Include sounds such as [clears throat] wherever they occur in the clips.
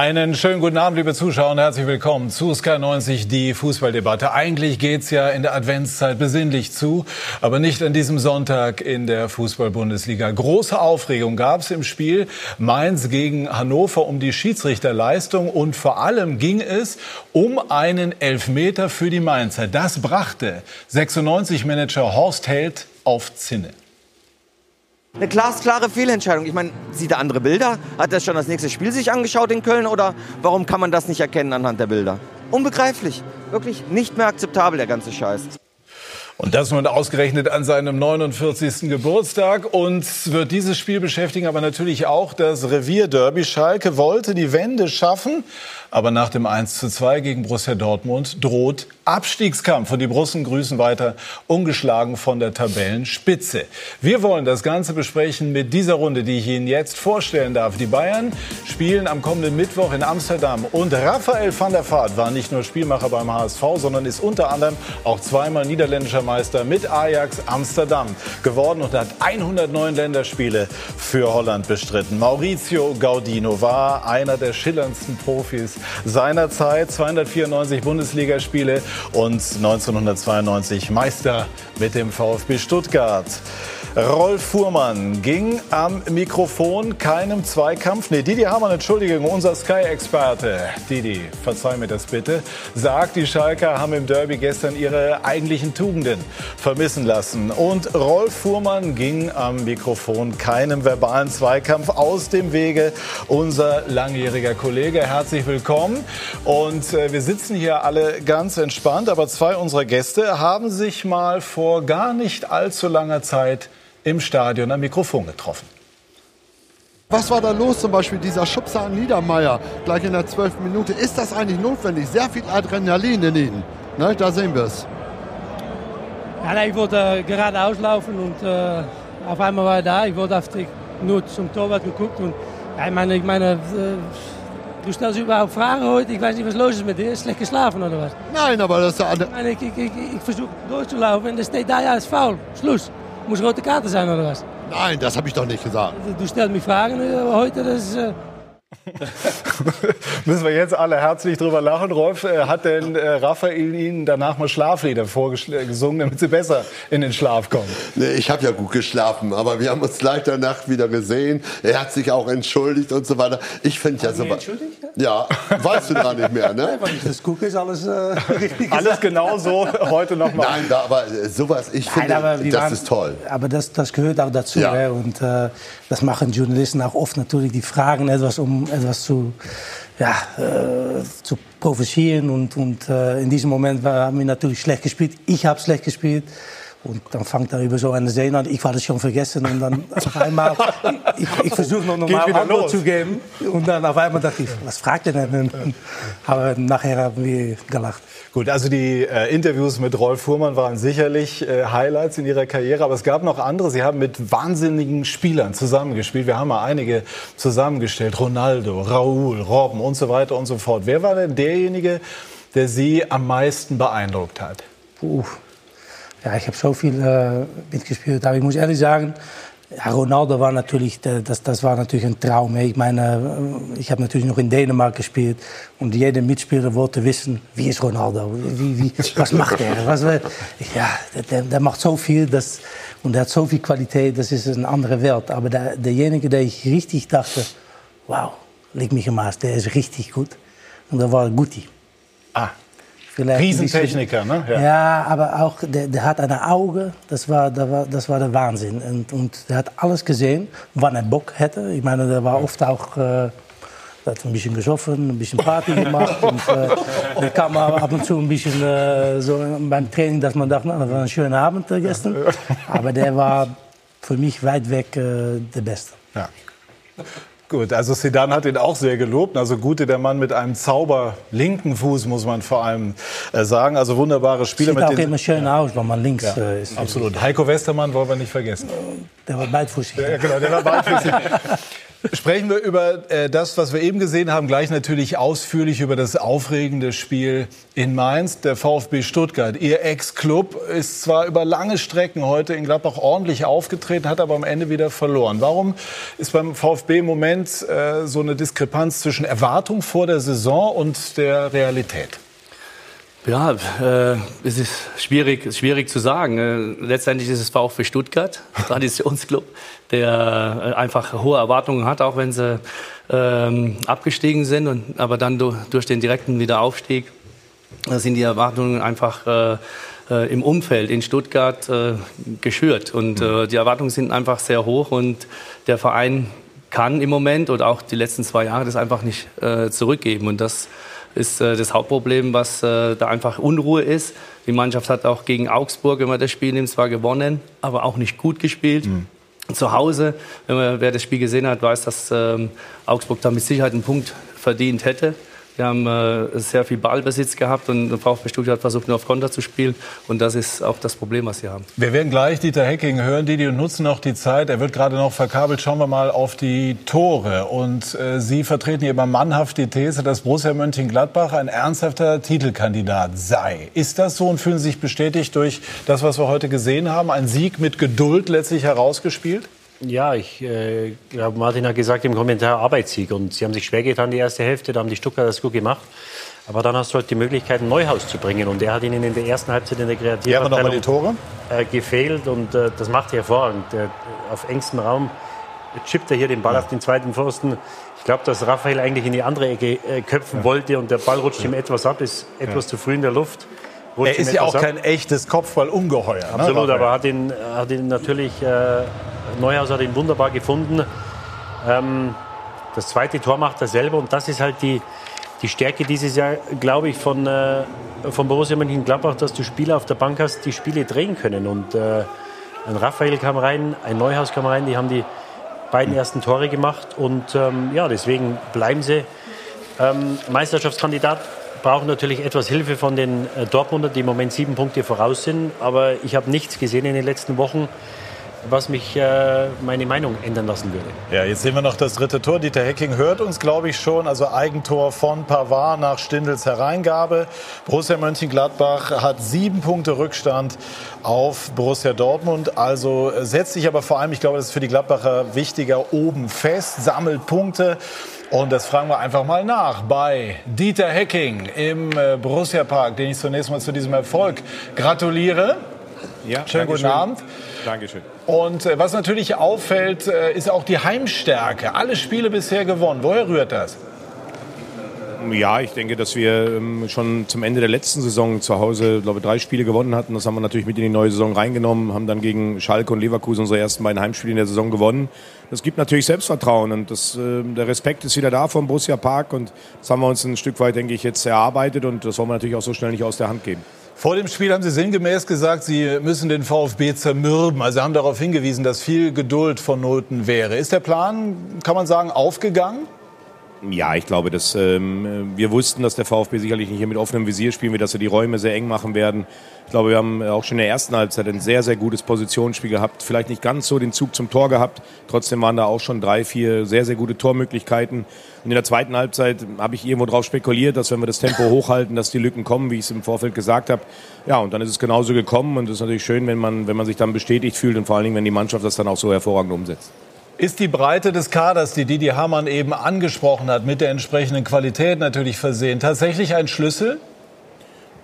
Einen schönen guten Abend, liebe Zuschauer, und herzlich willkommen zu Sky90, die Fußballdebatte. Eigentlich geht's ja in der Adventszeit besinnlich zu, aber nicht an diesem Sonntag in der Fußball-Bundesliga. Große Aufregung gab's im Spiel Mainz gegen Hannover um die Schiedsrichterleistung und vor allem ging es um einen Elfmeter für die Mainzer. Das brachte 96-Manager Horst Held auf Zinne. Eine glasklare Fehlentscheidung. Ich meine, sieht er andere Bilder? Hat er schon das nächste Spiel sich angeschaut in Köln oder warum kann man das nicht erkennen anhand der Bilder? Unbegreiflich. Wirklich nicht mehr akzeptabel, der ganze Scheiß. Und das nun ausgerechnet an seinem 49. Geburtstag. Uns wird dieses Spiel beschäftigen, aber natürlich auch das Revierderby. Schalke wollte die Wende schaffen, aber nach dem 1 zu 2 gegen Borussia Dortmund droht Abstiegskampf. Und die Brussen grüßen weiter ungeschlagen von der Tabellenspitze. Wir wollen das Ganze besprechen mit dieser Runde, die ich Ihnen jetzt vorstellen darf. Die Bayern spielen am kommenden Mittwoch in Amsterdam. Und Raphael van der Vaart war nicht nur Spielmacher beim HSV, sondern ist unter anderem auch zweimal niederländischer Meister mit Ajax Amsterdam geworden und hat 109 Länderspiele für Holland bestritten. Maurizio Gaudino war einer der schillerndsten Profis seiner Zeit. 294 Bundesligaspiele und 1992 Meister mit dem VfB Stuttgart. Rolf Fuhrmann ging am Mikrofon keinem Zweikampf. Nee, Didi Hamann, Entschuldigung, unser Sky-Experte. Didi, verzeih mir das bitte. Sagt, die Schalker haben im Derby gestern ihre eigentlichen Tugenden vermissen lassen. Und Rolf Fuhrmann ging am Mikrofon keinem verbalen Zweikampf aus dem Wege. Unser langjähriger Kollege, herzlich willkommen. Und äh, wir sitzen hier alle ganz entspannt, aber zwei unserer Gäste haben sich mal vor gar nicht allzu langer Zeit im Stadion am Mikrofon getroffen. Was war da los, zum Beispiel dieser Schubser an Niedermeyer gleich in der 12. Minute? Ist das eigentlich notwendig? Sehr viel Adrenalin in ihnen. Ne, da sehen wir es. Ja, ich wollte äh, gerade auslaufen und äh, auf einmal war er da. Ich wollte nur zum Torwart geguckt und ja, ich meine, ich meine äh, du stellst überhaupt Fragen heute. Ich weiß nicht, was los ist mit dir. Schlecht geschlafen oder was? Nein, aber das ist ja... Ich, meine, ich, ich, ich, ich versuche durchzulaufen und da steht da, ja, ist faul. Schluss. Muss rote Karte sein oder was? Nein, das habe ich doch nicht gesagt. Du stellst mich Fragen aber heute, das. Äh [laughs] Müssen wir jetzt alle herzlich drüber lachen. Rolf, äh, hat denn äh, Raphael Ihnen danach mal Schlaflieder vorgesungen, damit Sie besser in den Schlaf kommen? Nee, ich habe ja gut geschlafen, aber wir haben uns gleich danach wieder gesehen. Er hat sich auch entschuldigt und so weiter. Ich finde ja so entschuldigt? Ja, weißt du gar nicht mehr, ne? Wenn ich das gucke, ist alles äh, [laughs] [laughs] richtig. Alles genau so heute nochmal. Nein, da, aber äh, sowas, ich finde, das waren, ist toll. Aber das, das gehört auch dazu. Ja. Ne? Und äh, das machen Journalisten auch oft natürlich. Die fragen etwas, um etwas zu, ja, äh, zu provozieren. Und, und äh, in diesem Moment haben wir natürlich schlecht gespielt. Ich habe schlecht gespielt. Und dann fängt er über so eine Szene an. Ich war das schon vergessen. Und dann auf einmal, ich, ich versuche noch normal Antwort zu geben. Und dann auf einmal dachte ich, was fragt er denn? Aber nachher haben wir gelacht. Gut, also die äh, Interviews mit Rolf Fuhrmann waren sicherlich äh, Highlights in Ihrer Karriere, aber es gab noch andere. Sie haben mit wahnsinnigen Spielern zusammengespielt. Wir haben mal einige zusammengestellt. Ronaldo, Raúl, Robben und so weiter und so fort. Wer war denn derjenige, der Sie am meisten beeindruckt hat? Puh. Ja, ich habe so viel äh, mitgespielt. Aber ich muss ehrlich sagen, ja, Ronaldo war natürlich, das, das war natürlich ein Traum. Ich meine, äh, ich habe natürlich noch in Dänemark gespielt und jeder Mitspieler wollte wissen, wie ist Ronaldo? Wie, wie, was macht er? Was, ja, der, der macht so viel das, und er hat so viel Qualität, das ist eine andere Welt. Aber der, derjenige, der ich richtig dachte, wow, leg mich im Maß, der ist richtig gut. Und das war Guti. Ah, vielleicht. Riesentechniker, ne? Ja. ja, aber auch, der, der, hat ein Auge, das war, das war, das war der Wahnsinn. Und, und der hat alles gesehen, wann er Bock hätte. Ich meine, der war oft auch. Äh, der hat ein bisschen gesoffen, ein bisschen Party gemacht. [laughs] und äh, der kam ab und zu ein bisschen äh, so beim Training, dass man dachte, na, das war ein schöner Abend äh, gestern. Aber der war für mich weit weg äh, der Beste. Ja. Gut, also Sedan hat ihn auch sehr gelobt. Also Gute, der Mann mit einem Zauber linken Fuß, muss man vor allem äh, sagen. Also wunderbare Spiele. Sieht auch immer schön aus, wenn man links ja, äh, ist. Absolut. Heiko Westermann wollen wir nicht vergessen. Der war beidfüßig. Ja, genau, der war beidfüßig. [laughs] Sprechen wir über äh, das, was wir eben gesehen haben, gleich natürlich ausführlich über das aufregende Spiel in Mainz. Der VfB Stuttgart, Ihr Ex-Club, ist zwar über lange Strecken heute in Gladbach ordentlich aufgetreten, hat aber am Ende wieder verloren. Warum ist beim VfB im Moment äh, so eine Diskrepanz zwischen Erwartung vor der Saison und der Realität? Ja, äh, es ist schwierig, schwierig zu sagen. Äh, letztendlich ist es VfB Stuttgart, [laughs] Traditionsclub, der äh, einfach hohe Erwartungen hat, auch wenn sie ähm, abgestiegen sind. Und, aber dann do, durch den direkten Wiederaufstieg äh, sind die Erwartungen einfach äh, äh, im Umfeld in Stuttgart geschürt. Und die Erwartungen sind einfach sehr hoch und der Verein kann im Moment oder auch die letzten zwei Jahre das einfach nicht zurückgeben. Und das ist äh, das Hauptproblem, was äh, da einfach Unruhe ist. Die Mannschaft hat auch gegen Augsburg, wenn man das Spiel nimmt, zwar gewonnen, aber auch nicht gut gespielt. Mhm. Zu Hause, wenn man, wer das Spiel gesehen hat, weiß, dass ähm, Augsburg da mit Sicherheit einen Punkt verdient hätte. Wir haben äh, sehr viel Ballbesitz gehabt und VfB Stuttgart versucht nur auf Konter zu spielen. Und das ist auch das Problem, was sie haben. Wir werden gleich Dieter Hecking hören, Didi, und nutzen noch die Zeit. Er wird gerade noch verkabelt. Schauen wir mal auf die Tore. Und äh, Sie vertreten hier immer mannhaft die These, dass Borussia Mönchengladbach ein ernsthafter Titelkandidat sei. Ist das so und fühlen Sie sich bestätigt durch das, was wir heute gesehen haben? Ein Sieg mit Geduld letztlich herausgespielt? Ja, ich äh, glaube, Martin hat gesagt im Kommentar Arbeitssieg. Und sie haben sich schwer getan, die erste Hälfte. Da haben die Stuttgarter das gut gemacht. Aber dann hast du halt die Möglichkeit, ein Neuhaus zu bringen. Und der hat ihnen in der ersten Halbzeit in der Kreativabteilung die Tore? Äh, gefehlt. Und äh, das macht er hervorragend. auf engstem Raum chippt er hier den Ball ja. auf den zweiten Pfosten. Ich glaube, dass Raphael eigentlich in die andere Ecke äh, köpfen ja. wollte. Und der Ball rutscht ja. ihm etwas ab, ist etwas zu früh in der Luft. Er ist ja auch ab. kein echtes Kopfballungeheuer. Ne, Absolut, ne, aber hat ihn, hat ihn natürlich äh, Neuhaus hat ihn wunderbar gefunden. Ähm, das zweite Tor macht er selber und das ist halt die, die Stärke dieses Jahr, glaube ich, von, äh, von Borussia Mönchengladbach, dass du Spieler auf der Bank hast, die Spiele drehen können. Und äh, ein Raphael kam rein, ein Neuhaus kam rein, die haben die beiden ersten Tore gemacht und ähm, ja, deswegen bleiben sie ähm, Meisterschaftskandidat. Brauchen natürlich etwas Hilfe von den äh, Dortmunder, die im Moment sieben Punkte voraus sind. Aber ich habe nichts gesehen in den letzten Wochen, was mich äh, meine Meinung ändern lassen würde. Ja, jetzt sehen wir noch das dritte Tor. Dieter Hecking hört uns, glaube ich, schon. Also Eigentor von Pavard nach Stindels Hereingabe. Borussia Mönchengladbach hat sieben Punkte Rückstand auf Borussia Dortmund. Also setzt sich aber vor allem, ich glaube, das ist für die Gladbacher wichtiger, oben fest, sammelt Punkte. Und das fragen wir einfach mal nach bei Dieter Hecking im äh, Borussia Park, den ich zunächst mal zu diesem Erfolg gratuliere. Ja, Schönen guten Abend. Dankeschön. Und äh, was natürlich auffällt, äh, ist auch die Heimstärke. Alle Spiele bisher gewonnen. Woher rührt das? Ja, ich denke, dass wir ähm, schon zum Ende der letzten Saison zu Hause, glaube ich, drei Spiele gewonnen hatten. Das haben wir natürlich mit in die neue Saison reingenommen, haben dann gegen Schalke und Leverkusen unsere ersten beiden Heimspiele in der Saison gewonnen. Das gibt natürlich Selbstvertrauen und das, äh, der Respekt ist wieder da vom Borussia Park und das haben wir uns ein Stück weit, denke ich, jetzt erarbeitet und das wollen wir natürlich auch so schnell nicht aus der Hand geben. Vor dem Spiel haben Sie sinngemäß gesagt, Sie müssen den VfB zermürben. Also haben darauf hingewiesen, dass viel Geduld vonnöten wäre. Ist der Plan, kann man sagen, aufgegangen? Ja, ich glaube, dass ähm, wir wussten, dass der VfB sicherlich nicht hier mit offenem Visier spielen wird, dass wir die Räume sehr eng machen werden. Ich glaube, wir haben auch schon in der ersten Halbzeit ein sehr, sehr gutes Positionsspiel gehabt. Vielleicht nicht ganz so den Zug zum Tor gehabt. Trotzdem waren da auch schon drei, vier sehr, sehr gute Tormöglichkeiten. Und in der zweiten Halbzeit habe ich irgendwo darauf spekuliert, dass wenn wir das Tempo hochhalten, dass die Lücken kommen, wie ich es im Vorfeld gesagt habe. Ja, und dann ist es genauso gekommen. Und es ist natürlich schön, wenn man, wenn man sich dann bestätigt fühlt und vor allen Dingen, wenn die Mannschaft das dann auch so hervorragend umsetzt. Ist die Breite des Kaders, die Didi Hamann eben angesprochen hat, mit der entsprechenden Qualität natürlich versehen, tatsächlich ein Schlüssel?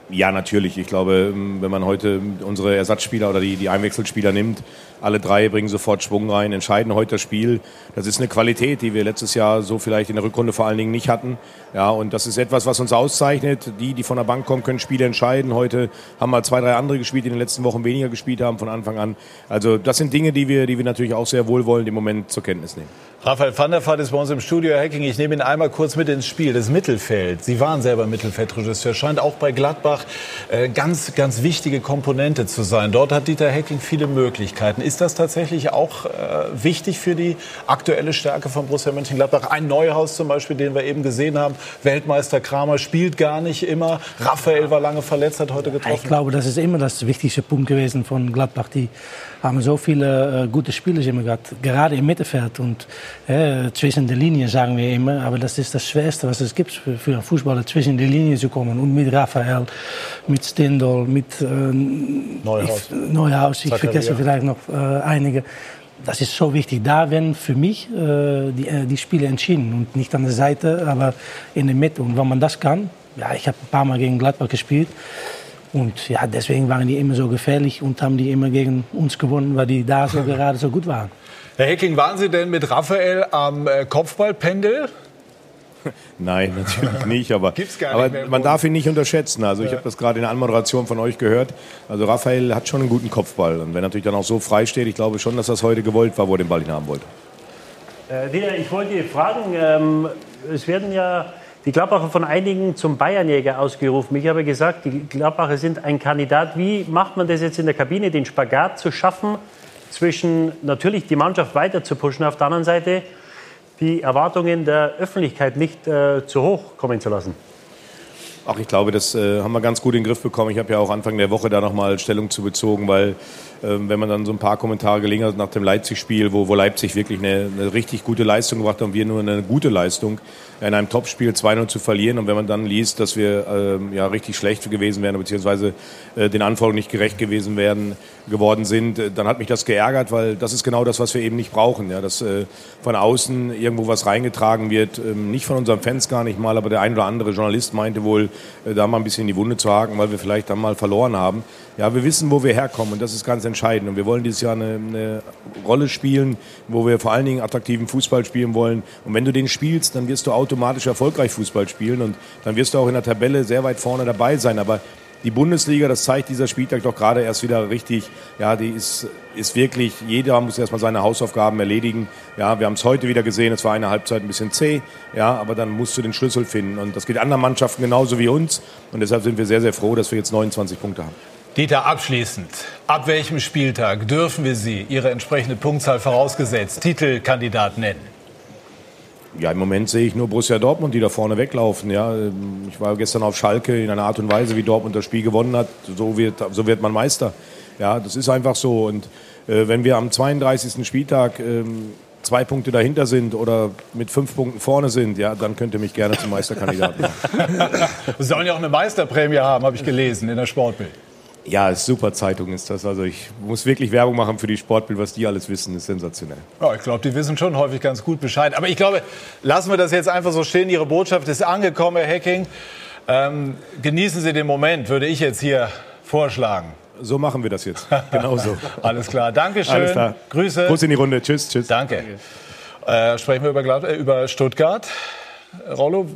Ja, natürlich. Ich glaube, wenn man heute unsere Ersatzspieler oder die, die Einwechselspieler nimmt, alle drei bringen sofort Schwung rein, entscheiden heute das Spiel. Das ist eine Qualität, die wir letztes Jahr so vielleicht in der Rückrunde vor allen Dingen nicht hatten. Ja, und das ist etwas, was uns auszeichnet. Die, die von der Bank kommen, können Spiele entscheiden. Heute haben mal zwei, drei andere gespielt, die in den letzten Wochen weniger gespielt haben von Anfang an. Also das sind Dinge, die wir, die wir natürlich auch sehr wohlwollend im Moment zur Kenntnis nehmen. Raphael van der Vaart ist bei uns im Studio. Herr Hacking, ich nehme ihn einmal kurz mit ins Spiel. Das Mittelfeld. Sie waren selber Mittelfeldregisseur. Scheint auch bei Gladbach äh, ganz, ganz wichtige Komponente zu sein. Dort hat Dieter Hacking viele Möglichkeiten. Ist das tatsächlich auch äh, wichtig für die aktuelle Stärke von Borussia Mönchengladbach? Ein Neuhaus zum Beispiel, den wir eben gesehen haben. Weltmeister Kramer spielt gar nicht immer. Raphael war lange verletzt, hat heute getroffen. Ich glaube, das ist immer das wichtigste Punkt gewesen von Gladbach. Die haben so viele äh, gute Spieler immer gehabt, gerade im Mittelfeld und äh, zwischen den Linien sagen wir immer. Aber das ist das Schwerste, was es gibt für, für einen Fußballer, zwischen die Linien zu kommen. Und mit Raphael, mit Stindl, mit äh, Neuhaus. Ich, Neuhaus, ich Zakaria. vergesse vielleicht noch einige. Das ist so wichtig. Da werden für mich die, die Spiele entschieden und nicht an der Seite, aber in der Mitte. Und wenn man das kann, ja, ich habe ein paar Mal gegen Gladbach gespielt. Und ja, deswegen waren die immer so gefährlich und haben die immer gegen uns gewonnen, weil die da so [laughs] gerade so gut waren. Herr Hecking, waren Sie denn mit Raphael am äh, Kopfballpendel? [laughs] Nein, natürlich [laughs] nicht. Aber, Gibt's gar nicht aber man darf ihn nicht unterschätzen. Also ich habe das gerade in der Anmoderation von euch gehört. Also Raphael hat schon einen guten Kopfball. Und wenn er natürlich dann auch so frei steht, ich glaube schon, dass das heute gewollt war, wo er den Ball ihn haben wollte. Äh, ich wollte fragen, ähm, es werden ja die Gladbacher von einigen zum Bayernjäger ausgerufen. Ich habe gesagt, die Gladbacher sind ein Kandidat. Wie macht man das jetzt in der Kabine, den Spagat zu schaffen, zwischen natürlich die Mannschaft weiter zu pushen, auf der anderen Seite die Erwartungen der Öffentlichkeit nicht äh, zu hoch kommen zu lassen? Ach, ich glaube, das äh, haben wir ganz gut in den Griff bekommen. Ich habe ja auch Anfang der Woche da nochmal Stellung zu bezogen, weil wenn man dann so ein paar Kommentare gelingen hat nach dem Leipzig-Spiel, wo, wo Leipzig wirklich eine, eine richtig gute Leistung gebracht hat und wir nur eine gute Leistung, in einem Topspiel 2-0 zu verlieren und wenn man dann liest, dass wir ähm, ja richtig schlecht gewesen wären, beziehungsweise äh, den Anforderungen nicht gerecht gewesen wären, geworden sind, äh, dann hat mich das geärgert, weil das ist genau das, was wir eben nicht brauchen, ja, dass äh, von außen irgendwo was reingetragen wird, ähm, nicht von unseren Fans gar nicht mal, aber der ein oder andere Journalist meinte wohl, äh, da mal ein bisschen in die Wunde zu haken, weil wir vielleicht dann mal verloren haben. Ja, wir wissen, wo wir herkommen und das ist ganz entscheidend. Und wir wollen dieses Jahr eine, eine Rolle spielen, wo wir vor allen Dingen attraktiven Fußball spielen wollen. Und wenn du den spielst, dann wirst du automatisch erfolgreich Fußball spielen und dann wirst du auch in der Tabelle sehr weit vorne dabei sein. Aber die Bundesliga, das zeigt dieser Spieltag doch gerade erst wieder richtig. Ja, die ist, ist wirklich, jeder muss erstmal seine Hausaufgaben erledigen. Ja, wir haben es heute wieder gesehen, es war eine Halbzeit ein bisschen zäh. Ja, aber dann musst du den Schlüssel finden. Und das geht anderen Mannschaften genauso wie uns. Und deshalb sind wir sehr, sehr froh, dass wir jetzt 29 Punkte haben. Dieter, abschließend. Ab welchem Spieltag dürfen wir Sie, Ihre entsprechende Punktzahl vorausgesetzt, Titelkandidat nennen? Ja, im Moment sehe ich nur Borussia Dortmund, die da vorne weglaufen. Ja, ich war gestern auf Schalke in einer Art und Weise, wie Dortmund das Spiel gewonnen hat. So wird, so wird man Meister. Ja, das ist einfach so. Und äh, wenn wir am 32. Spieltag ähm, zwei Punkte dahinter sind oder mit fünf Punkten vorne sind, ja, dann könnt ihr mich gerne zum Meisterkandidaten [laughs] machen. Wir sollen ja auch eine Meisterprämie haben, habe ich gelesen in der Sportbild. Ja, ist super Zeitung ist das. Also ich muss wirklich Werbung machen für die Sportbild, was die alles wissen, ist sensationell. Ja, ich glaube, die wissen schon häufig ganz gut Bescheid. Aber ich glaube, lassen wir das jetzt einfach so stehen. Ihre Botschaft ist angekommen, Herr Hecking. Ähm, genießen Sie den Moment, würde ich jetzt hier vorschlagen. So machen wir das jetzt. [laughs] Genauso. Alles klar. Dankeschön. Alles klar. Grüße. Gruß in die Runde. Tschüss, tschüss. Danke. Äh, sprechen wir über, über Stuttgart. Rollo,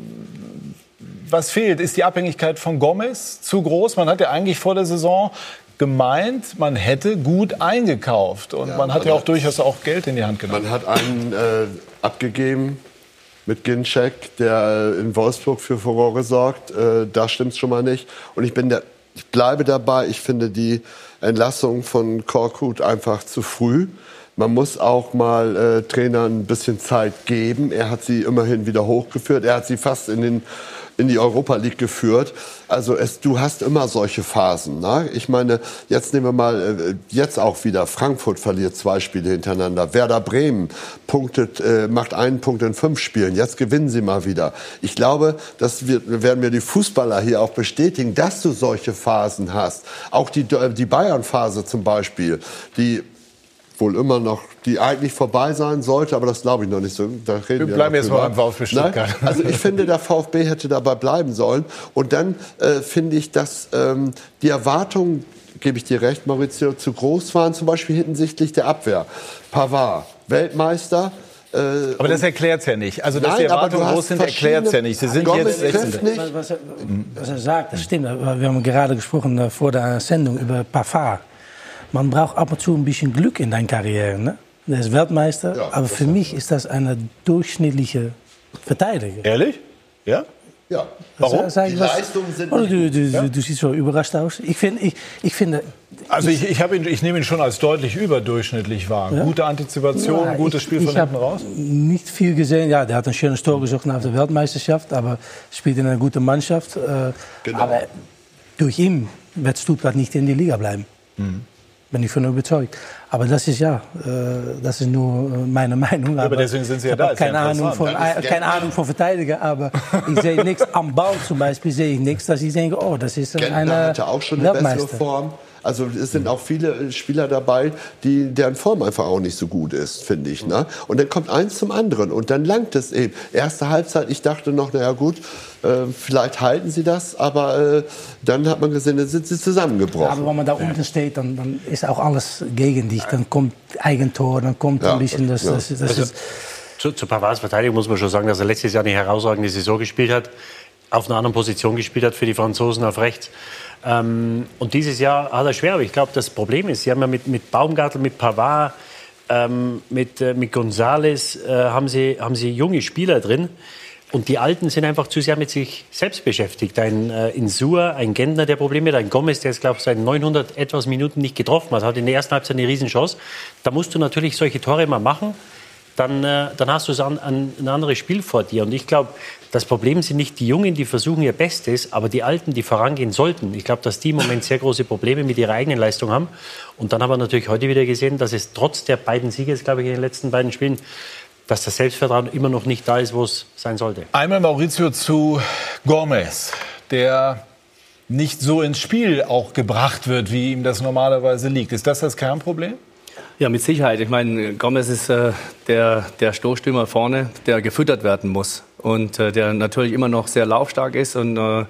was fehlt? Ist die Abhängigkeit von Gomez zu groß? Man hat ja eigentlich vor der Saison gemeint, man hätte gut eingekauft. Und Ja, man hat man ja auch hat- durchaus auch Geld in die Hand genommen. Man hat einen äh, abgegeben mit Ginczek, der äh, in Wolfsburg für Furore sorgt. Äh, da stimmt es schon mal nicht. Und ich bin der, ich bleibe dabei. Ich finde die Entlassung von Korkut einfach zu früh. Man muss auch mal äh, Trainern ein bisschen Zeit geben. Er hat sie immerhin wieder hochgeführt. Er hat sie fast in den in die Europa League geführt. Also es, du hast immer solche Phasen. Ne? Ich meine, jetzt nehmen wir mal, äh, jetzt auch wieder, Frankfurt verliert zwei Spiele hintereinander. Werder Bremen punktet, äh, macht einen Punkt in fünf Spielen. Jetzt gewinnen sie mal wieder. Ich glaube, das wird, werden mir die Fußballer hier auch bestätigen, dass du solche Phasen hast. Auch die, die Bayern-Phase zum Beispiel, die wohl immer noch, die eigentlich vorbei sein sollte, aber das glaube ich noch nicht so. Da reden Wir wir bleiben jetzt mal beim VfB Stuttgart. Nein? Also ich finde, der VfB hätte dabei bleiben sollen. Und dann äh, finde ich, dass ähm, die Erwartungen, gebe ich dir recht, Maurizio, zu groß waren, zum Beispiel hinsichtlich der Abwehr. Pavard, Weltmeister. Äh, Aber das erklärt es ja nicht. Also, dass die Nein, aber Erwartungen groß sind, erklärt es ja nicht. Sie sind Gomez jetzt trifft 16. nicht. Was, was, er, was er sagt, das stimmt. Aber Wir haben gerade gesprochen äh, vor der Sendung über Pavard. Man braucht ab und zu ein bisschen Glück in deiner Karriere. Ne? Der ist Weltmeister, Ja, aber das für mich ist das eine durchschnittliche Verteidiger. Ehrlich? Ja? Ja. Warum? Ich Die was? Leistungen sind Oder nicht du, du, du siehst so überrascht aus. Ich, find, ich, ich finde, Also ich, ich, ihn, ich nehme ihn schon als deutlich überdurchschnlich wahr. Gute Antizipation, Ja, gutes ich- Spiel von hinten raus. Nicht viel gesehen. Ja, der hat ein schönes Tor gesucht nach der Weltmeisterschaft, aber spielt in einer guten Mannschaft. Äh, Genau. Aber durch ihn wird Stuttgart nicht in die Liga bleiben. Mhm. Bin ich von überzeugt. Aber das ist ja, äh, das ist nur äh, meine Meinung. aber deswegen sind Sie ja ich da, keine Ahnung von, keine. Ahnung von Verteidiger, aber ich sehe nichts am Ball zum Beispiel sehe ich nichts, dass ich denke, oh, das ist Gentner eine hatte auch schon eine bessere. Form. Also es sind auch viele Spieler dabei, die, deren Form einfach auch nicht so gut ist, finde ich. Ne? Und dann kommt eins zum anderen und dann langt es eben. Erste Halbzeit, ich dachte noch, naja gut, äh, vielleicht halten sie das, aber äh, dann hat man gesehen, dann sind sie zusammengebrochen. Aber wenn man da unten steht, dann, dann ist auch alles gegen dich. Dann kommt Eigentor, dann kommt Ja, ein bisschen das. ja. das, das Also, ist, Zu, zu Pavards Verteidigung muss man schon sagen, dass er letztes Jahr eine herausragende Saison gespielt hat, auf einer anderen Position gespielt hat für die Franzosen auf rechts. Ähm, und dieses Jahr hat er schwer, aber ich glaube, das Problem ist, sie haben ja mit, mit Baumgartel, mit Pavard, ähm, mit, äh, mit Gonzales äh, haben, sie, haben sie junge Spieler drin. Und die Alten sind einfach zu sehr mit sich selbst beschäftigt. Ein äh, Insua, ein Gentner, der Probleme hat, ein Gomez, der es, glaube ich, seit 900 etwas Minuten nicht getroffen hat, hat in der ersten Halbzeit eine Riesenchance. Da musst du natürlich solche Tore mal machen dann, äh, dann hast du ein, ein, ein anderes Spiel vor dir. Und ich glaube, das Problem sind nicht die Jungen, die versuchen ihr Bestes, aber die Alten, die vorangehen sollten. Ich glaube, dass die im Moment sehr große Probleme mit ihrer eigenen Leistung haben. Und dann haben wir natürlich heute wieder gesehen, dass es trotz der beiden Siege, glaube ich, in den letzten beiden Spielen, dass das Selbstvertrauen immer noch nicht da ist, wo es sein sollte. Einmal Maurizio zu Gomez, der nicht so ins Spiel auch gebracht wird, wie ihm das normalerweise liegt. Ist das das Kernproblem? Ja, mit Sicherheit. Ich meine, Gomez ist äh, der, der Stoßstürmer vorne, der gefüttert werden muss. Und äh, der natürlich immer noch sehr laufstark ist und äh,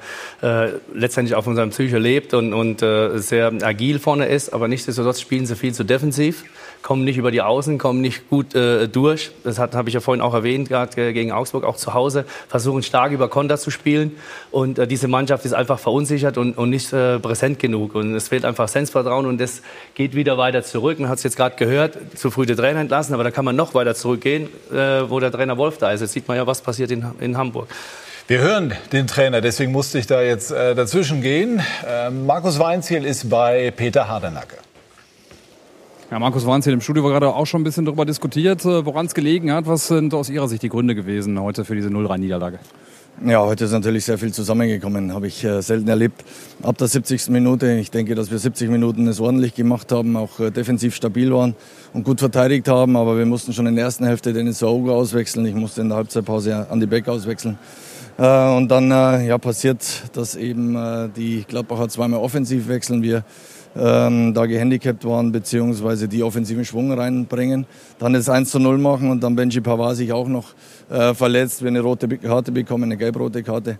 äh, letztendlich auch von seinem Psyche lebt und, und äh, sehr agil vorne ist. Aber nichtsdestotrotz spielen sie viel zu defensiv, kommen nicht über die Außen, kommen nicht gut äh, durch. Das habe ich ja vorhin auch erwähnt, gerade gegen Augsburg, auch zu Hause. Versuchen stark über Konter zu spielen. Und äh, diese Mannschaft ist einfach verunsichert und, und nicht äh, präsent genug. Und es fehlt einfach Selbstvertrauen und das geht wieder weiter zurück. Man hat es jetzt gerade gehört, zu früh den Trainer entlassen, aber da kann man noch weiter zurückgehen, äh, wo der Trainer Wolf da ist. Jetzt sieht man ja, was passiert in, in Hamburg. Wir hören den Trainer, deswegen musste ich da jetzt äh, dazwischen gehen. Ähm, Markus Weinziel ist bei Peter Hardernacke. Ja, Markus Weinziel im Studio war gerade auch schon ein bisschen darüber diskutiert, äh, woran es gelegen hat. Was sind aus Ihrer Sicht die Gründe gewesen heute für diese 0-3-Niederlage? Ja, heute ist natürlich sehr viel zusammengekommen, habe ich äh, selten erlebt. Ab der 70. Minute, ich denke, dass wir 70 Minuten es ordentlich gemacht haben, auch äh, defensiv stabil waren und gut verteidigt haben, aber wir mussten schon in der ersten Hälfte Dennis Auge auswechseln. Ich musste in der Halbzeitpause Andi Beck auswechseln. Und dann ja, passiert, dass eben die Gladbacher zweimal offensiv wechseln. Wir ähm, da gehandicapt waren, beziehungsweise die offensiven Schwung reinbringen. Dann das 1 zu 0 machen und dann Benji Pavard sich auch noch äh, verletzt, wir eine rote Karte bekommen, eine gelb-rote Karte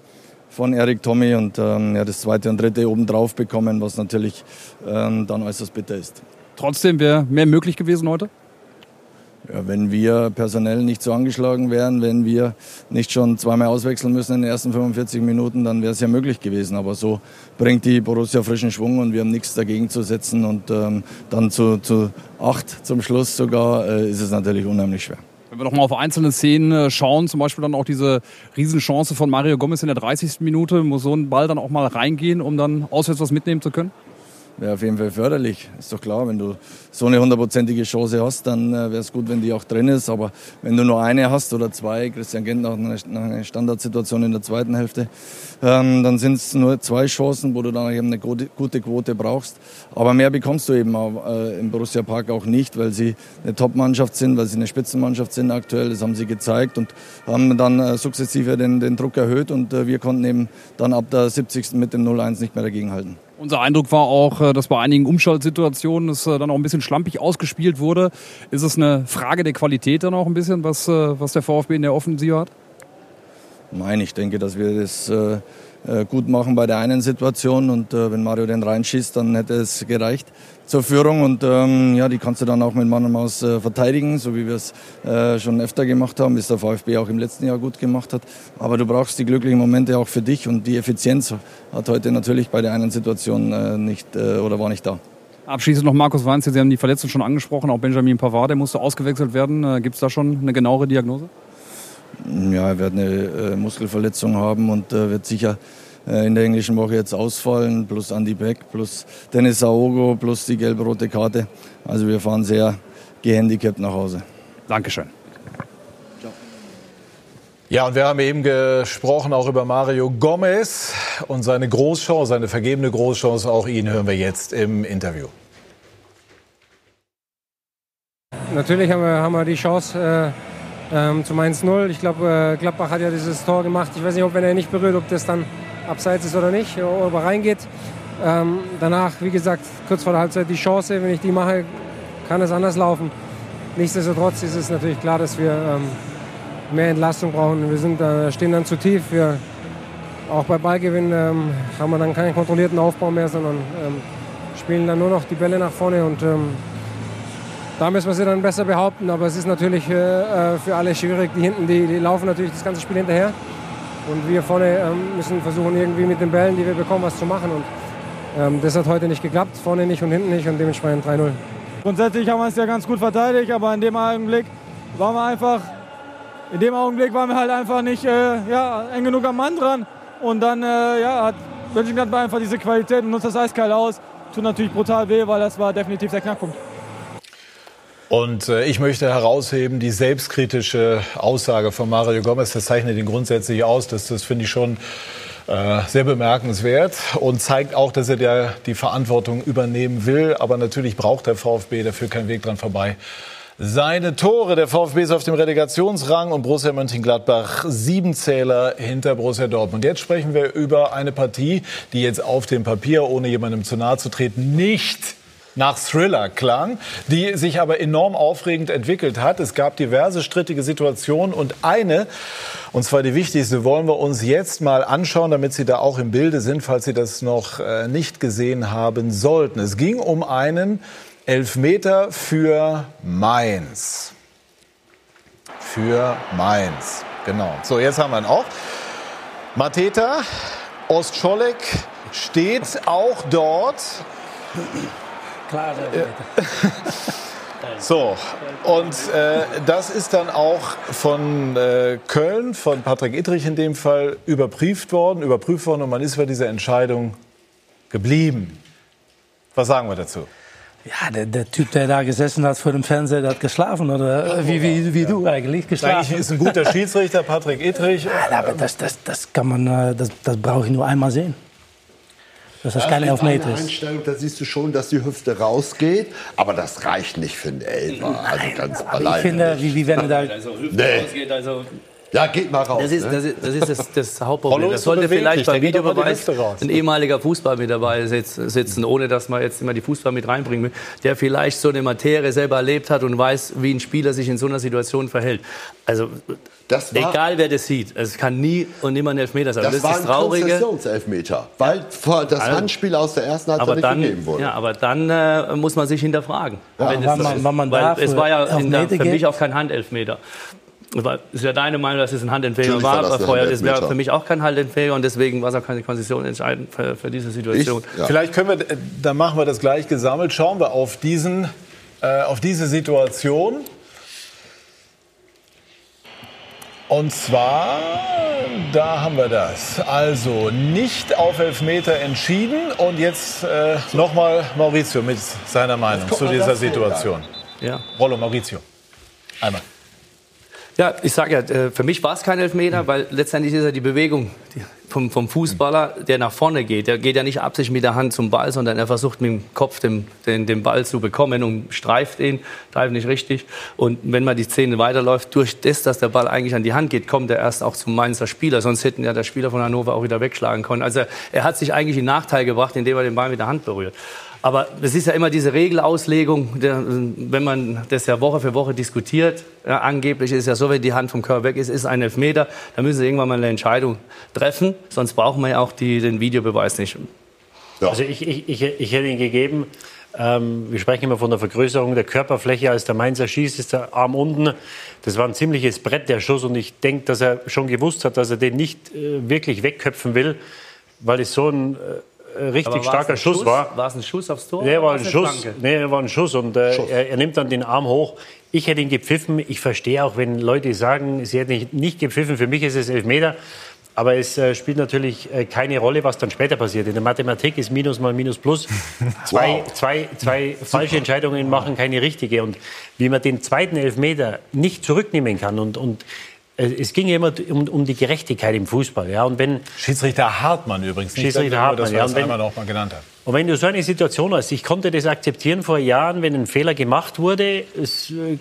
von Erik Tommy und ähm, ja, das zweite und dritte obendrauf bekommen, was natürlich ähm, dann äußerst bitter ist. Trotzdem wäre mehr möglich gewesen heute? Ja, wenn wir personell nicht so angeschlagen wären, wenn wir nicht schon zweimal auswechseln müssen in den ersten 45 Minuten, dann wäre es ja möglich gewesen. Aber so bringt die Borussia frischen Schwung und wir haben nichts dagegen zu setzen. Und ähm, dann zu, zu acht zum Schluss sogar äh, ist es natürlich unheimlich schwer. Wenn wir noch mal auf einzelne Szenen äh, schauen, zum Beispiel dann auch diese Riesenchance von Mario Gomez in der 30. Minute, muss so ein Ball dann auch mal reingehen, um dann auswärts was mitnehmen zu können? Wäre auf jeden Fall förderlich. Ist doch klar, wenn du so eine hundertprozentige Chance hast, dann äh, wäre es gut, wenn die auch drin ist. Aber wenn du nur eine hast oder zwei, Christian Gentner hat eine, eine Standardsituation in der zweiten Hälfte, ähm, dann sind es nur zwei Chancen, wo du dann eben eine gute, gute Quote brauchst. Aber mehr bekommst du eben auch, äh, im Borussia Park auch nicht, weil sie eine Top-Mannschaft sind, weil sie eine Spitzenmannschaft sind aktuell. Das haben sie gezeigt und haben dann äh, sukzessive den, den Druck erhöht und äh, wir konnten eben dann ab der 70. mit dem 0-1 nicht mehr dagegenhalten. Unser Eindruck war auch, äh, dass bei einigen Umschaltsituationen es äh, dann auch ein bisschen schlampig ausgespielt wurde. Ist es eine Frage der Qualität dann auch ein bisschen, was, äh, was der VfB in der Offensive hat? Nein, ich denke, dass wir das gut machen bei der einen Situation und wenn Mario den reinschießt, dann hätte es gereicht zur Führung und ähm, ja, die kannst du dann auch mit Mann und Maus äh, verteidigen, so wie wir es äh, schon öfter gemacht haben, wie es der VfB auch im letzten Jahr gut gemacht hat. Aber du brauchst die glücklichen Momente auch für dich und die Effizienz hat heute natürlich bei der einen Situation äh, nicht äh, oder war nicht da. Abschließend noch Markus Weinzel, Sie haben die Verletzung schon angesprochen, auch Benjamin Pavard, der musste ausgewechselt werden. Äh, Gibt es da schon eine genauere Diagnose? ja, er wird eine äh, Muskelverletzung haben und wird sicher in der englischen Woche jetzt ausfallen, plus Andy Beck, plus Dennis Aogo, plus die gelb-rote Karte. Also wir fahren sehr gehandicapt nach Hause. Dankeschön. Ja, und wir haben eben gesprochen auch über Mario Gomez und seine Großchance, seine vergebene Großchance. Auch ihn hören wir jetzt im Interview. Natürlich haben wir, haben wir die Chance äh, ähm, zum 1-0. Ich glaube, äh, Gladbach hat ja dieses Tor gemacht. Ich weiß nicht, ob wenn er nicht berührt, ob das dann abseits ist oder nicht, oder ob er reingeht. Ähm, danach, wie gesagt, kurz vor der Halbzeit die Chance. Wenn ich die mache, kann es anders laufen. Nichtsdestotrotz ist es natürlich klar, dass wir ähm, mehr Entlastung brauchen. Wir sind, äh, stehen dann zu tief. Wir, auch bei Ballgewinn ähm, haben wir dann keinen kontrollierten Aufbau mehr, sondern ähm, spielen dann nur noch die Bälle nach vorne. Und ähm, da müssen wir sie dann besser behaupten. Aber es ist natürlich äh, äh, für alle schwierig. Die hinten, die, die, laufen natürlich das ganze Spiel hinterher. Und wir vorne ähm, müssen versuchen, irgendwie mit den Bällen, die wir bekommen, was zu machen. Und ähm, das hat heute nicht geklappt. Vorne nicht und hinten nicht. Und dementsprechend 3-0. Grundsätzlich haben wir es ja ganz gut verteidigt, aber in dem Augenblick waren wir einfach, in dem Augenblick waren wir halt einfach nicht äh, ja, eng genug am Mann dran. Und dann äh, ja, hat Mönchengladbach einfach diese Qualität und nutzt das eiskalt aus. Tut natürlich brutal weh, weil das war definitiv der Knackpunkt. Und äh, ich möchte herausheben die selbstkritische Aussage von Mario Gomez. Das zeichnet ihn grundsätzlich aus. Das, das finde ich schon äh, sehr bemerkenswert und zeigt auch, dass er der, die Verantwortung übernehmen will. Aber natürlich braucht der VfB dafür keinen Weg dran vorbei. Seine Tore, der VfB ist auf dem Relegationsrang und Borussia Mönchengladbach sieben Zähler hinter Borussia Dortmund. Jetzt sprechen wir über eine Partie, die jetzt auf dem Papier, ohne jemandem zu nahe zu treten, nicht nach Thriller klang, die sich aber enorm aufregend entwickelt hat. Es gab diverse strittige Situationen und eine, und zwar die wichtigste, wollen wir uns jetzt mal anschauen, damit Sie da auch im Bilde sind, falls Sie das noch äh, nicht gesehen haben sollten. Es ging um einen Elfmeter für Mainz. Für Mainz, genau. So, jetzt haben wir ihn auch. Mateta, Ostscholek steht auch dort. Klar, [laughs] So, und äh, das ist dann auch von äh, Köln, von Patrick Ittrich in dem Fall, überprüft worden, überprüft worden und man ist bei dieser Entscheidung geblieben. Was sagen wir dazu? Ja, der, der, Typ, der da gesessen hat vor dem Fernseher, der hat geschlafen, oder wie, wie, wie du eigentlich geschlafen. Eigentlich ist ein guter [laughs] Schiedsrichter, Patrick Ittrich. Ja, aber das, das, das kann man, äh, das, das brauche ich nur einmal sehen. Dass das Ja, kein es gibt Elfmeter ist. Einstellung, da siehst du schon, dass die Hüfte rausgeht, aber das reicht nicht für einen Elfer. Also ganz Aber ich finde, wie, wie wenn du da. Also Hüfte Nee. rausgeht, also Ja, geht mal raus. Das ist ne? das, ist, das, ist das, das Hauptproblem. Das sollte vielleicht beim Videobeweis ein ehemaliger Fußball mit dabei sitz- sitzen, ohne dass man jetzt immer die Fußball mit reinbringen will, der vielleicht so eine Materie selber erlebt hat und weiß, wie ein Spieler sich in so einer Situation verhält. Also Das war- egal wer das sieht, es kann nie und nimmer ein Elfmeter sein. das, Das, war ist ein das Traurige. Konzessionselfmeter, weil vor- das Also- Handspiel aus der ersten Halbzeit Aber nicht dann, gegeben wurde. ja, aber dann äh, muss man sich hinterfragen. Ja, wenn es man- man Weil es war ja in der, für mich auch kein Handelfmeter. Weil- Ist ja deine Meinung, dass es ein Natürlich war, war vorher das wäre für mich auch kein Handelfmeter und deswegen war es auch keine Konzession entscheidend für, für diese Ich, Situation. ja. Vielleicht können wir, äh, dann machen wir das gleich gesammelt. Schauen wir auf, diesen, äh, auf diese Situation. Und zwar, da haben wir das. Also nicht auf Elfmeter entschieden. Und jetzt äh, nochmal Maurizio mit seiner Meinung zu dieser Situation. Ja. Rollo, Maurizio. Einmal. Ja, ich sage ja, äh, für mich war es kein Elfmeter, weil letztendlich ist ja die Bewegung vom, vom Fußballer, der nach vorne geht. Der geht ja nicht absichtlich mit der Hand zum Ball, sondern er versucht mit dem Kopf den, den, den Ball zu bekommen und streift ihn, greift nicht richtig. Und wenn man die Szene weiterläuft, durch das, dass der Ball eigentlich an die Hand geht, kommt er erst auch zum Mainzer Spieler. Sonst hätten ja der Spieler von Hannover auch wieder wegschlagen können. Also er hat sich eigentlich in Nachteil gebracht, indem er den Ball mit der Hand berührt. Aber es ist ja immer diese Regelauslegung, der, wenn man das ja Woche für Woche diskutiert. Ja, angeblich ist ja so, wenn die Hand vom Körper weg ist, ist ein Elfmeter. Da müssen sie irgendwann mal eine Entscheidung treffen. Sonst brauchen wir ja auch die, den Videobeweis nicht. Also ich, ich, ich, ich hätte ihn gegeben. Ähm, wir sprechen immer von der Vergrößerung der Körperfläche. Als der Mainzer schießt, ist der Arm unten. Das war ein ziemliches Brett, der Schuss. Und ich denke, dass er schon gewusst hat, dass er den nicht äh, wirklich wegköpfen will, weil es so ein, äh, richtig Aber war's starker Schuss, Schuss? war. War es ein Schuss aufs Tor? Nee, war ein eine Schuss. Nee, war ein Schuss und äh, Er, er nimmt dann den Arm hoch. Ich hätte ihn gepfiffen. Ich verstehe auch, wenn Leute sagen, sie hätten nicht, nicht gepfiffen. Für mich ist es Elfmeter. Aber es äh, spielt natürlich äh, keine Rolle, was dann später passiert. In der Mathematik ist Minus mal Minus Plus. [laughs] Zwei, zwei, zwei falsche Entscheidungen machen keine richtige. Und wie man den zweiten Elfmeter nicht zurücknehmen kann und, und äh, es ging ja immer um, um die Gerechtigkeit im Fußball. Ja? Und wenn, Schiedsrichter Hartmann übrigens. nicht Schiedsrichter nur, Hartmann, dass wir ja, das wenn- einmal noch mal genannt haben. und wenn du so eine Situation hast, ich konnte das akzeptieren vor Jahren, wenn ein Fehler gemacht wurde, es, äh,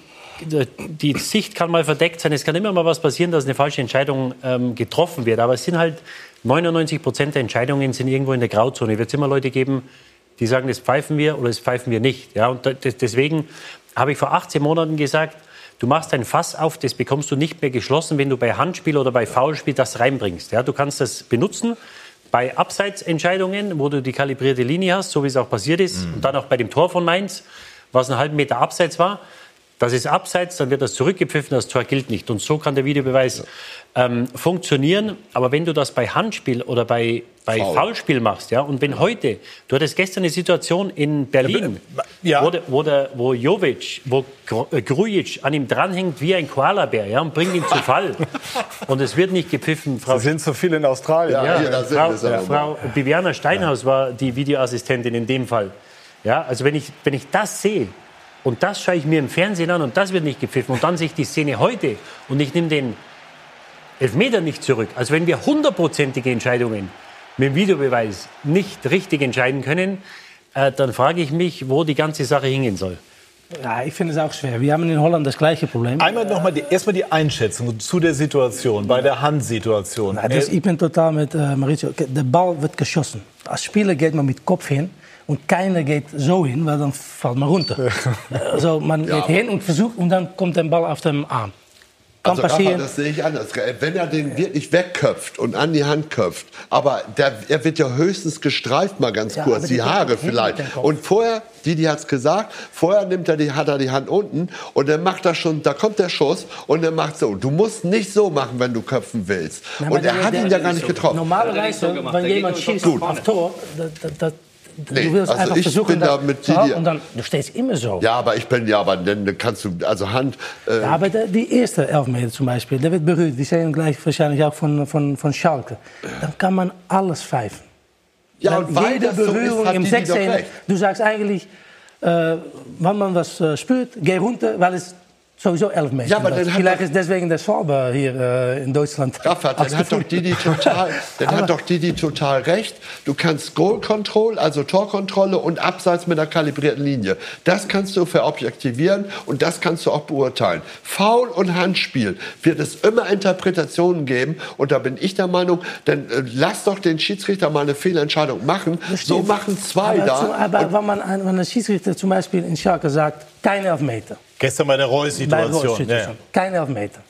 die Sicht kann mal verdeckt sein, es kann immer mal was passieren, dass eine falsche Entscheidung ähm, getroffen wird. Aber es sind halt 99 Prozent der Entscheidungen sind irgendwo in der Grauzone. Wird es immer Leute geben, die sagen, das pfeifen wir oder das pfeifen wir nicht. Ja, und da- das- deswegen habe ich vor 18 Monaten gesagt, du machst ein Fass auf, das bekommst du nicht mehr geschlossen, wenn du bei Handspiel oder bei Foulspiel das reinbringst. Ja, du kannst das benutzen bei Abseitsentscheidungen, wo du die kalibrierte Linie hast, so wie es auch passiert ist, und dann auch bei dem Tor von Mainz, was einen halben Meter abseits war. Das ist abseits, dann wird das zurückgepfiffen, das Tor gilt nicht. Und so kann der Videobeweis ähm, funktionieren. Aber wenn du das bei Handspiel oder bei, bei Foul. Foulspiel machst, ja, und wenn heute, du hattest gestern eine Situation in Berlin, Ja. wo, der, wo, der, wo Jovic, wo äh, Grujic an ihm dranhängt wie ein Koalabär, ja, und bringt ihn zu Fall. [laughs] und es wird nicht gepfiffen, Frau Sie sind zu viel in Australien. Ja, sind Frau, mal. Frau Bibiana Steinhaus war die Videoassistentin in dem Fall. Ja, also wenn ich, wenn ich das sehe und das schaue ich mir im Fernsehen an und das wird nicht gepfiffen und dann sehe ich die Szene heute und ich nehme den Elfmeter nicht zurück. Also wenn wir hundertprozentige Entscheidungen mit dem Videobeweis nicht richtig entscheiden können, äh, dann frage ich mich, wo die ganze Sache hingehen soll. Ja, ich finde es auch schwer. Wir haben in Holland das gleiche Problem. Einmal noch mal die, erstmal die Einschätzung zu der Situation, bei der Handsituation. Ja, Äh, ich bin total mit äh, Mauricio. Der Ball wird geschossen. Als Spieler geht man mit Kopf hin und keiner geht so hin, weil dann fällt man runter. also man geht hin und versucht und dann kommt der Ball auf dem Arm. Kann Also, Rafa, passieren. das sehe ich anders. Wenn er den wirklich wegköpft und an die Hand köpft, aber der, er wird ja höchstens gestreift mal ganz Ja, kurz, die Haare vielleicht. Und vorher, Didi hat es gesagt, vorher nimmt er die, hat er die Hand unten und dann macht er schon, da kommt der Schuss und er macht so. Du musst nicht so machen, wenn du köpfen willst. Nein, aber und er hat der- ihn ja gar nicht getroffen. Normalerweise, so gemacht. wenn jemand schießt auf Tor, da, da, da, Nee, du willst also einfach ich versuchen, bin da mit Didi. und dann, du stehst immer so. Ja, aber ich bin ja, aber dann kannst du, also Hand. Äh, Ja, aber die erste Elfmeter zum Beispiel, der wird berührt. Die sehen gleich wahrscheinlich auch von, von, von Schalke. Dann kann man alles pfeifen. ja, und weil jede das so Berührung ist, im Didi doch 16. recht. Du sagst eigentlich, äh, wenn man was äh, spürt, geh runter, weil es sowieso elf Meter Ja, aber dann Vielleicht ist deswegen der Salbe hier äh, in Deutschland. Rafa, dann hat doch. Didi total, [laughs] dann hat doch Didi total recht. Du kannst Goal Control, also Torkontrolle und Abseits mit einer kalibrierten Linie. Das kannst du verobjektivieren und das kannst du auch beurteilen. Foul und Handspiel wird es immer Interpretationen geben und da bin ich der Meinung, dann äh, lass doch den Schiedsrichter mal eine Fehlentscheidung machen. So machen zwei aber da. Zum, aber wenn man ein, wenn der Schiedsrichter zum Beispiel in Schalke sagt, kein Elfmeter. Gestern bei der Reus-Situation. Rohrschütze. Kein Elfmeter.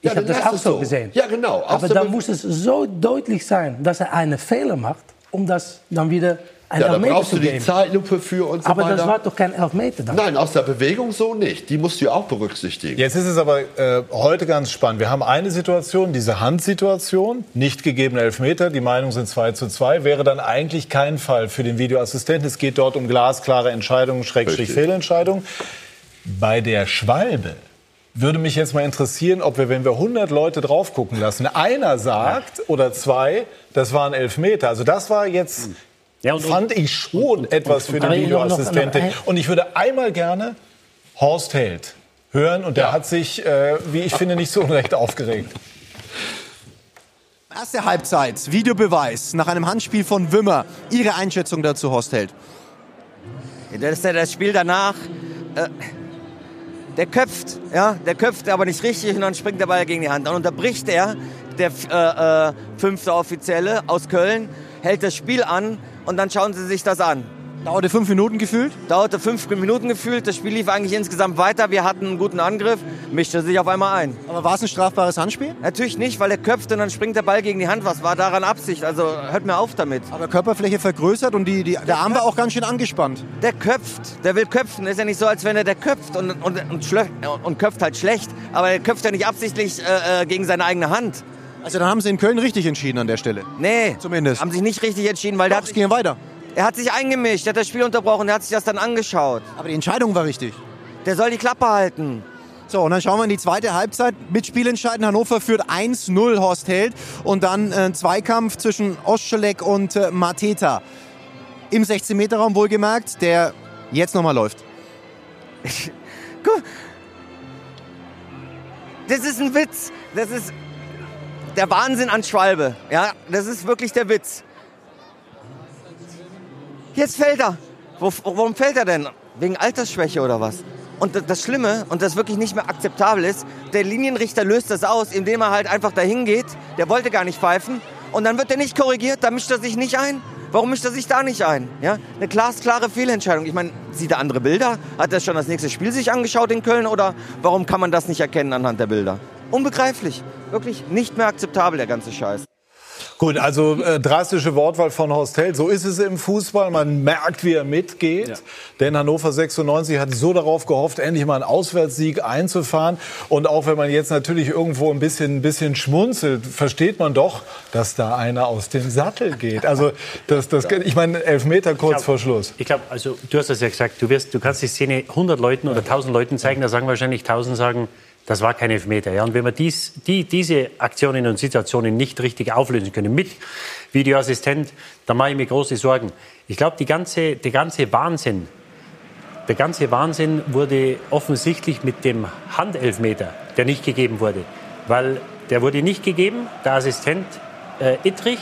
Ich Ja, habe das auch so gesehen. Ja, genau. Aus Aber dann muss es so deutlich sein, dass er einen Fehler macht, um das dann wieder ein ja, da Elfmeter brauchst zu du die. Zeitlupe für und so Aber weiter. das war doch kein Elfmeter dann. Nein, aus der Bewegung so nicht. Die musst du ja auch berücksichtigen. Jetzt ist es aber äh, heute ganz spannend. Wir haben eine Situation, diese Handsituation, nicht gegebene Elfmeter, die Meinungen sind 2 zu 2, wäre dann eigentlich kein Fall für den Videoassistenten. Es geht dort um glasklare Entscheidungen, Schrägstrich. Fehlentscheidungen. Bei der Schwalbe würde mich jetzt mal interessieren, ob wir, wenn wir 100 Leute drauf gucken lassen, einer sagt oder zwei, das waren Elfmeter. Also das war jetzt, Ja, und- fand ich schon etwas für aber den noch- noch- noch Videoassistenten. ein- Und ich würde einmal gerne Horst Held hören und der hat sich, äh, wie ich finde, nicht so unrecht aufgeregt. Erste Halbzeit, Videobeweis nach einem Handspiel von Wimmer. Ihre Einschätzung dazu, Horst Held? Das ist ja das Spiel danach. Äh, der köpft, ja, der köpft aber nicht richtig und dann springt der Ball gegen die Hand. Dann unterbricht er, der äh, äh, fünfte Offizielle aus Köln, hält das Spiel an und dann schauen Sie sich das an. Dauerte fünf Minuten gefühlt. Dauerte fünf Minuten gefühlt, das Spiel lief eigentlich insgesamt weiter, wir hatten einen guten Angriff, mischte sich auf einmal ein. Aber war es ein strafbares Handspiel? Natürlich nicht, weil er köpft und dann springt der Ball gegen die Hand. Was war daran Absicht? Also hört mir auf damit. Aber Körperfläche vergrößert und die, die, der Arm war auch ganz schön angespannt. Der köpft, der will köpfen. Ist ja nicht so, als wenn er der köpft und, und, und, schlö- und köpft halt schlecht. Aber er köpft ja nicht absichtlich äh, äh, gegen seine eigene Hand. Also dann haben sie in Köln richtig entschieden an der Stelle. Nee, Zumindest. haben sich nicht richtig entschieden, weil der Doch, hat es ging weiter. Er hat sich eingemischt, der hat das Spiel unterbrochen, der hat sich das dann angeschaut. Aber die Entscheidung war richtig. Der soll die Klappe halten. So, und dann schauen wir in die zweite Halbzeit. Mit Spielentscheiden Hannover führt 1-0 Horst Held. Und dann äh, ein Zweikampf zwischen Oschelek und äh, Mateta. Im 16-Meter-Raum wohlgemerkt, der jetzt nochmal läuft. [laughs] Das ist ein Witz. Das ist der Wahnsinn an Schwalbe. Ja, das ist wirklich der Witz. Jetzt fällt er. Wo, warum fällt er denn? Wegen Altersschwäche oder was? Und das- Schlimme und das wirklich nicht mehr akzeptabel ist, der Linienrichter löst das aus, indem er halt einfach dahin geht. Der wollte gar nicht pfeifen. Und dann wird er nicht korrigiert, da mischt er sich nicht ein. Warum mischt er sich da nicht ein? Ja? Eine glasklare Fehlentscheidung. Ich meine, sieht er andere Bilder? Hat er schon das nächste Spiel sich angeschaut in Köln? Oder warum kann man das nicht erkennen anhand der Bilder? Unbegreiflich. Wirklich nicht mehr akzeptabel, der ganze Scheiß. Gut, also äh, drastische Wortwahl von Horst Held. So ist es im Fußball. Man merkt, wie er mitgeht. Denn Hannover 96 hat so darauf gehofft, endlich mal einen Auswärtssieg einzufahren. Und auch wenn man jetzt natürlich irgendwo ein bisschen, ein bisschen schmunzelt, versteht man doch, dass da einer aus dem Sattel geht. Also das, das, ich meine, Elfmeter kurz vor Schluss. Ich glaube, also du hast es ja gesagt, du, wirst, du kannst die Szene 100 Leuten oder 1000 Leuten zeigen, da sagen wahrscheinlich 1000 sagen, das war kein Elfmeter. Ja? Und wenn wir dies, die, diese Aktionen und Situationen nicht richtig auflösen können mit Videoassistent, dann mache ich mir große Sorgen. Ich glaube, die ganze, der ganze Wahnsinn, der ganze Wahnsinn wurde offensichtlich mit dem Handelfmeter, der nicht gegeben wurde. Weil der wurde nicht gegeben. Der Assistent äh, Ittrich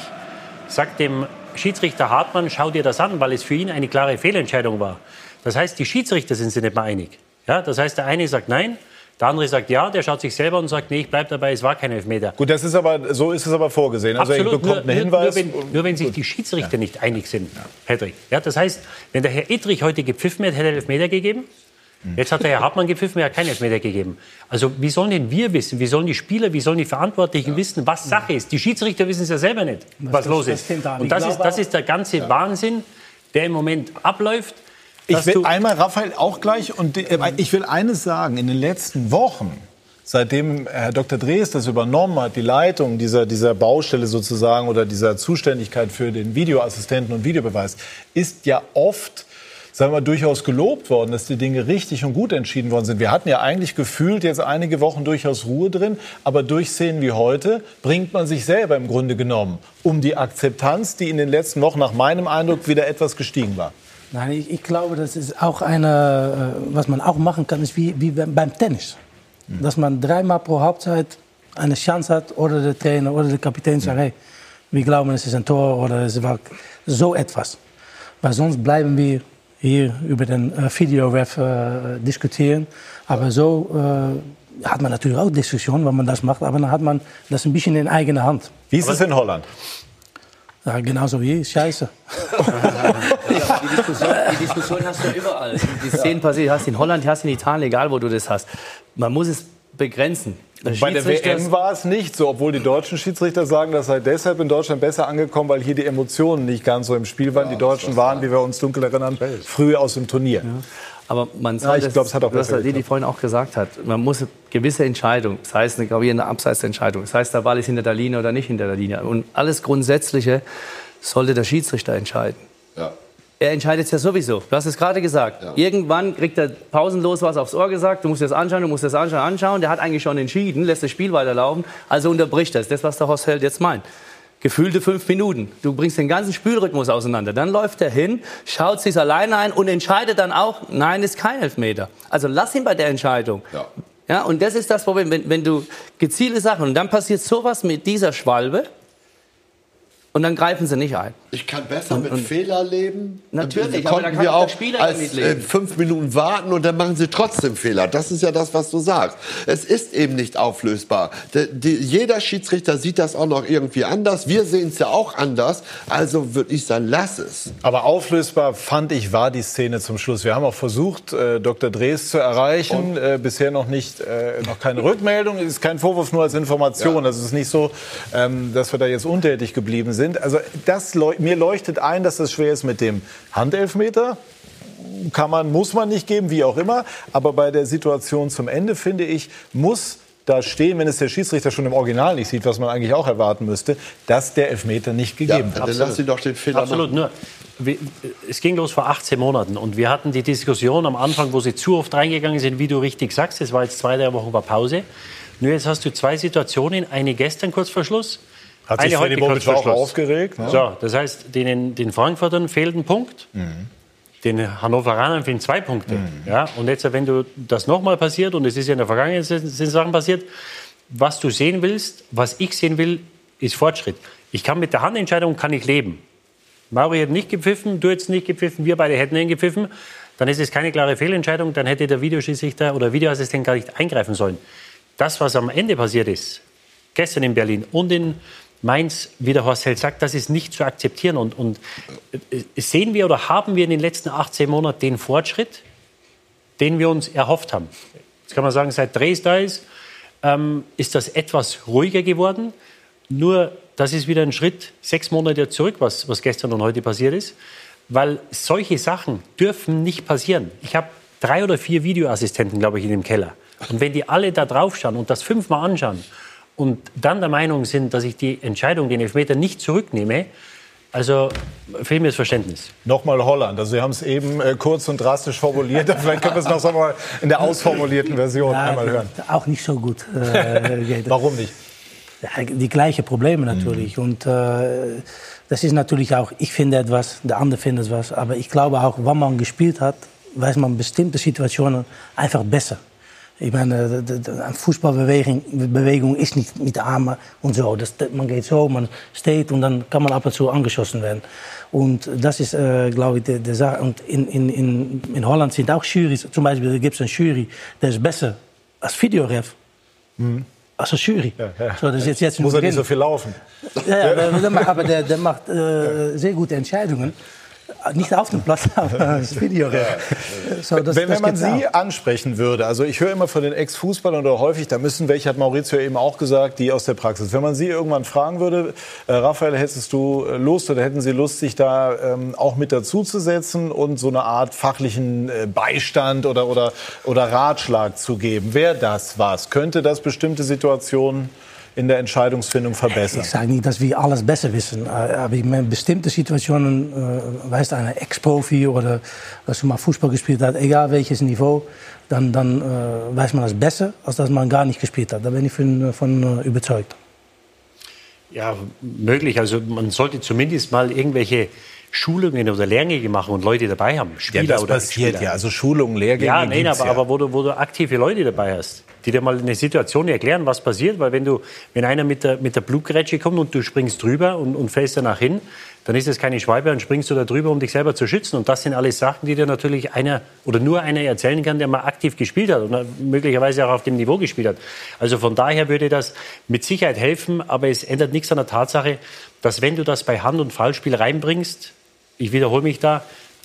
sagt dem Schiedsrichter Hartmann, schau dir das an, weil es für ihn eine klare Fehlentscheidung war. Das heißt, die Schiedsrichter sind sich nicht mehr einig. Ja, das heißt, der eine sagt nein, der andere sagt ja, der schaut sich selber und sagt, nee, ich bleib dabei, es war kein Elfmeter. Gut, das ist aber, so ist es aber vorgesehen. Also er Absolut, bekommt nur, einen nur, Hinweis. nur, wenn, nur wenn sich die Schiedsrichter nicht einig sind, Patrick. Ja, das heißt, wenn der Herr Ittrich heute gepfiffen hätte, hätte er Elfmeter gegeben. Jetzt hat der Herr Hartmann gepfiffen, er hat keinen Elfmeter gegeben. Also wie sollen denn wir wissen, wie sollen die Spieler, wie sollen die Verantwortlichen wissen, was Sache ist? Die Schiedsrichter wissen es ja selber nicht, was das- los das ist. Und das ist, das ist der ganze Wahnsinn, der im Moment abläuft. Ich will einmal, Raphael, auch gleich. Und äh, ich will eines sagen. In den letzten Wochen, seitdem Herr Dr. Drees das übernommen hat, die Leitung dieser, dieser Baustelle sozusagen oder dieser Zuständigkeit für den Videoassistenten und Videobeweis, ist ja oft sagen wir, durchaus gelobt worden, dass die Dinge richtig und gut entschieden worden sind. Wir hatten ja eigentlich gefühlt jetzt einige Wochen durchaus Ruhe drin, aber durch Szenen wie heute bringt man sich selber im Grunde genommen um die Akzeptanz, die in den letzten Wochen nach meinem Eindruck wieder etwas gestiegen war. Nein, ich, ich glaube, das ist auch eine, äh, was man auch machen kann, ist wie, wie beim Tennis. Dass man dreimal pro Halbzeit eine Chance hat oder der Trainer oder der Kapitän sagt, hey, wir glauben, es ist ein Tor oder es war so etwas. Weil sonst bleiben wir hier über den äh, Videoref äh, diskutieren. Aber so äh, hat man natürlich auch Diskussionen, wenn man das macht, aber dann hat man das ein bisschen in eigener Hand. Wie ist es in Holland? Ja, genauso wie Scheiße. [laughs] Die Diskussion, die Diskussion hast du ja überall. Die Szenen passieren, hast du in Holland, hast du in Italien, egal wo du das hast. Man muss es begrenzen. Bei der WM war es nicht so, obwohl die deutschen Schiedsrichter sagen, das sei deshalb in Deutschland besser angekommen, weil hier die Emotionen nicht ganz so im Spiel waren. die Deutschen waren, wie wir uns dunkel erinnern, früher aus dem Turnier. Aber man Ja, soll ich das, glaub, es hat auch was besser Didi geklappt. vorhin auch gesagt hat, man muss gewisse Entscheidungen, sei es eine gravierende Abseitsentscheidung, sei es der Ball ist hinter der Linie oder nicht hinter der Linie. Und alles Grundsätzliche sollte der Schiedsrichter entscheiden. Ja. Er entscheidet es ja sowieso. Du hast es gerade gesagt. Irgendwann kriegt er pausenlos was aufs Ohr gesagt. Du musst das anschauen, du musst das anschauen, anschauen. Der hat eigentlich schon entschieden, lässt das Spiel weiterlaufen. Also unterbricht das. Das, was der Horst Held jetzt meint. Gefühlte fünf Minuten. Du bringst den ganzen Spielrhythmus auseinander. Dann läuft er hin, schaut sich alleine ein und entscheidet dann auch, nein, ist kein Elfmeter. Also lass ihn bei der Entscheidung. Ja. Ja, und das ist das Problem, wenn, wenn du gezielte Sachen und dann passiert sowas mit dieser Schwalbe und dann greifen sie nicht ein. Ich kann besser mit Fehler leben. Natürlich, Und aber da konnten kann wir auch der auch Spieler als äh, fünf Minuten warten und dann machen sie trotzdem Fehler. Das ist ja das, was du sagst. Es ist eben nicht auflösbar. Die, die, jeder Schiedsrichter sieht das auch noch irgendwie anders. Wir sehen es ja auch anders. Also würde ich sagen, lass es. Aber auflösbar fand ich war die Szene zum Schluss. Wir haben auch versucht, äh, Dr. Drees zu erreichen. Äh, bisher noch nicht, äh, noch keine Rückmeldung. Es ist kein Vorwurf nur als Information. Das ist nicht so, ähm, dass wir da jetzt untätig geblieben sind. Also das leu mir leuchtet ein, dass das schwer ist mit dem Handelfmeter. Kann man, muss man nicht geben, wie auch immer. Aber bei der Situation zum Ende, finde ich, muss da stehen, wenn es der Schiedsrichter schon im Original nicht sieht, was man eigentlich auch erwarten müsste, dass der Elfmeter nicht gegeben ja, wird. Dann lass sie doch den Fehler Absolut, machen. nur wir- es ging los vor 18 Monaten und wir hatten die Diskussion am Anfang, wo sie zu oft reingegangen sind, wie du richtig sagst, es war jetzt zwei, drei Wochen war Pause. Nur jetzt hast du zwei Situationen, eine gestern kurz vor Schluss, Hat sich eine Freddy heute kurz Bobic auch aufgeregt. Ne? So, das heißt, den, den Frankfurtern fehlt ein Punkt. Mhm. Den Hannoveranern fehlen zwei Punkte. Ja, und jetzt, wenn du das nochmal passiert, und es ist ja in der Vergangenheit sind, sind Sachen passiert, was du sehen willst, was ich sehen will, ist Fortschritt. Ich kann mit der Handentscheidung kann ich leben. Mauri hat nicht gepfiffen, du hättest nicht gepfiffen, wir beide hätten ihn gepfiffen. Dann ist es keine klare Fehlentscheidung, dann hätte der Videoschiedsrichter oder Videoassistent gar nicht eingreifen sollen. Das, was am Ende passiert ist, gestern in Berlin und in Mainz, wie der Horst Held sagt, das ist nicht zu akzeptieren. Und, und äh, sehen wir oder haben wir in den letzten 18 Monaten den Fortschritt, den wir uns erhofft haben? Jetzt kann man sagen, seit Dres da ist, ähm, ist das etwas ruhiger geworden. Nur, das ist wieder ein Schritt sechs Monate zurück, was, was gestern und heute passiert ist. Weil solche Sachen dürfen nicht passieren. Ich habe drei oder vier Videoassistenten, glaube ich, in dem Keller. Und wenn die alle da drauf schauen und das fünfmal anschauen und dann der Meinung sind, dass ich die Entscheidung, den Elfmeter nicht zurücknehme, also fehlt mir das Verständnis. Nochmal Holland. Also Sie haben es eben äh, kurz und drastisch formuliert. [laughs] Vielleicht können wir es noch so mal in der ausformulierten Version Ja, einmal hören. Auch nicht so gut. Äh. [laughs] Warum nicht? Die gleichen Probleme natürlich. Und äh, das ist natürlich auch, ich finde etwas, der andere findet etwas. Aber ich glaube auch, wenn man gespielt hat, weiß man bestimmte Situationen einfach besser. Ich meine, de- de- eine Fußballbewegung Bewegung ist nicht mit Armen und so. Das, man geht so, man steht und dann kann man ab und zu angeschossen werden. Und das ist, äh, glaube ich, die, die Sache. Und in, in, in, in Holland sind auch Jurys, zum Beispiel gibt es eine Jury, der ist besser als Videoref. Als eine Jury. So, das jetzt, jetzt Muss er nicht so viel laufen. Ja, ja aber der, der macht äh, sehr gute Entscheidungen. Nicht auf dem Platz, aber [laughs] als Videoref. So, das- wenn, das wenn man Sie auch. ansprechen würde, also ich höre immer von den Ex-Fußballern oder häufig, da müssen welche, hat Maurizio eben auch gesagt, die aus der Praxis. Wenn man Sie irgendwann fragen würde, äh, Raphael, hättest du äh, Lust oder hätten Sie Lust, sich da ähm, auch mit dazuzusetzen und so eine Art fachlichen äh, Beistand oder, oder, oder Ratschlag zu geben? Wäre das was? Könnte das bestimmte Situationen in der Entscheidungsfindung verbessern? Ich sage nicht, dass wir alles besser wissen. Aber ich meine, bestimmte Situationen, äh, weißt du, ein Ex-Profi oder dass du mal Fußball gespielt hat, egal welches Niveau, dann, dann äh, weiß man das besser, als dass man gar nicht gespielt hat. Da bin ich von, von äh, überzeugt. Ja, möglich. Also man sollte zumindest mal irgendwelche Schulungen oder Lehrgänge machen und Leute dabei haben. Spieler das oder passiert Spieler. ja. Also Schulungen, Lehrgänge Ja, nein, aber, ja. aber wo, du, wo du aktive Leute dabei hast, die dir mal eine Situation erklären, was passiert. Weil wenn, du, wenn einer mit der, mit der Blutgrätsche kommt und du springst drüber und, und fällst danach hin, dann ist es keine Schwalbe und springst du da drüber, um dich selber zu schützen. Und das sind alles Sachen, die dir natürlich einer oder nur einer erzählen kann, der mal aktiv gespielt hat und möglicherweise auch auf dem Niveau gespielt hat. Also von daher würde das mit Sicherheit helfen, aber es ändert nichts an der Tatsache, dass wenn du das bei Hand- und Fallspiel reinbringst, ich wiederhole mich da,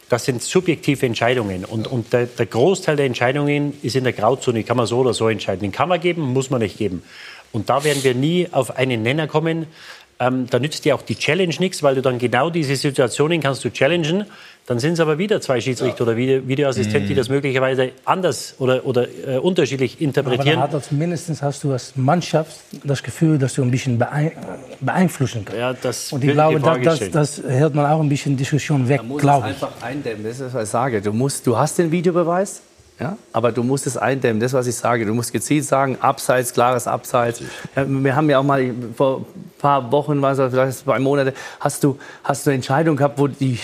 das sind subjektive Entscheidungen. Und, und der, der Großteil der Entscheidungen ist in der Grauzone, kann man so oder so entscheiden. Den kann man geben, muss man nicht geben. Und da werden wir nie auf einen Nenner kommen. Ähm, da nützt dir auch die Challenge nichts, weil du dann genau diese Situationen kannst du challengen. Dann sind es aber wieder zwei Schiedsrichter oder Video- Videoassistenten, die das möglicherweise anders oder, oder äh, unterschiedlich Aber dann interpretieren. hat das, mindestens hast du als Mannschaft das Gefühl, dass du ein bisschen beein beeinflussen kannst. Ja, das Und ich glaube, das, das, das hält man auch ein bisschen Diskussion weg, glaube ich. einfach eindämmen. Das ist, was ich sage. Du, musst, du hast den Videobeweis, ja, aber du musst es eindämmen. Das, was ich sage. Du musst gezielt sagen, Abseits, klares Abseits. Ja, wir haben ja auch mal vor ein paar Wochen, was, vielleicht zwei Monate, hast du, hast du eine Entscheidung gehabt, wo die,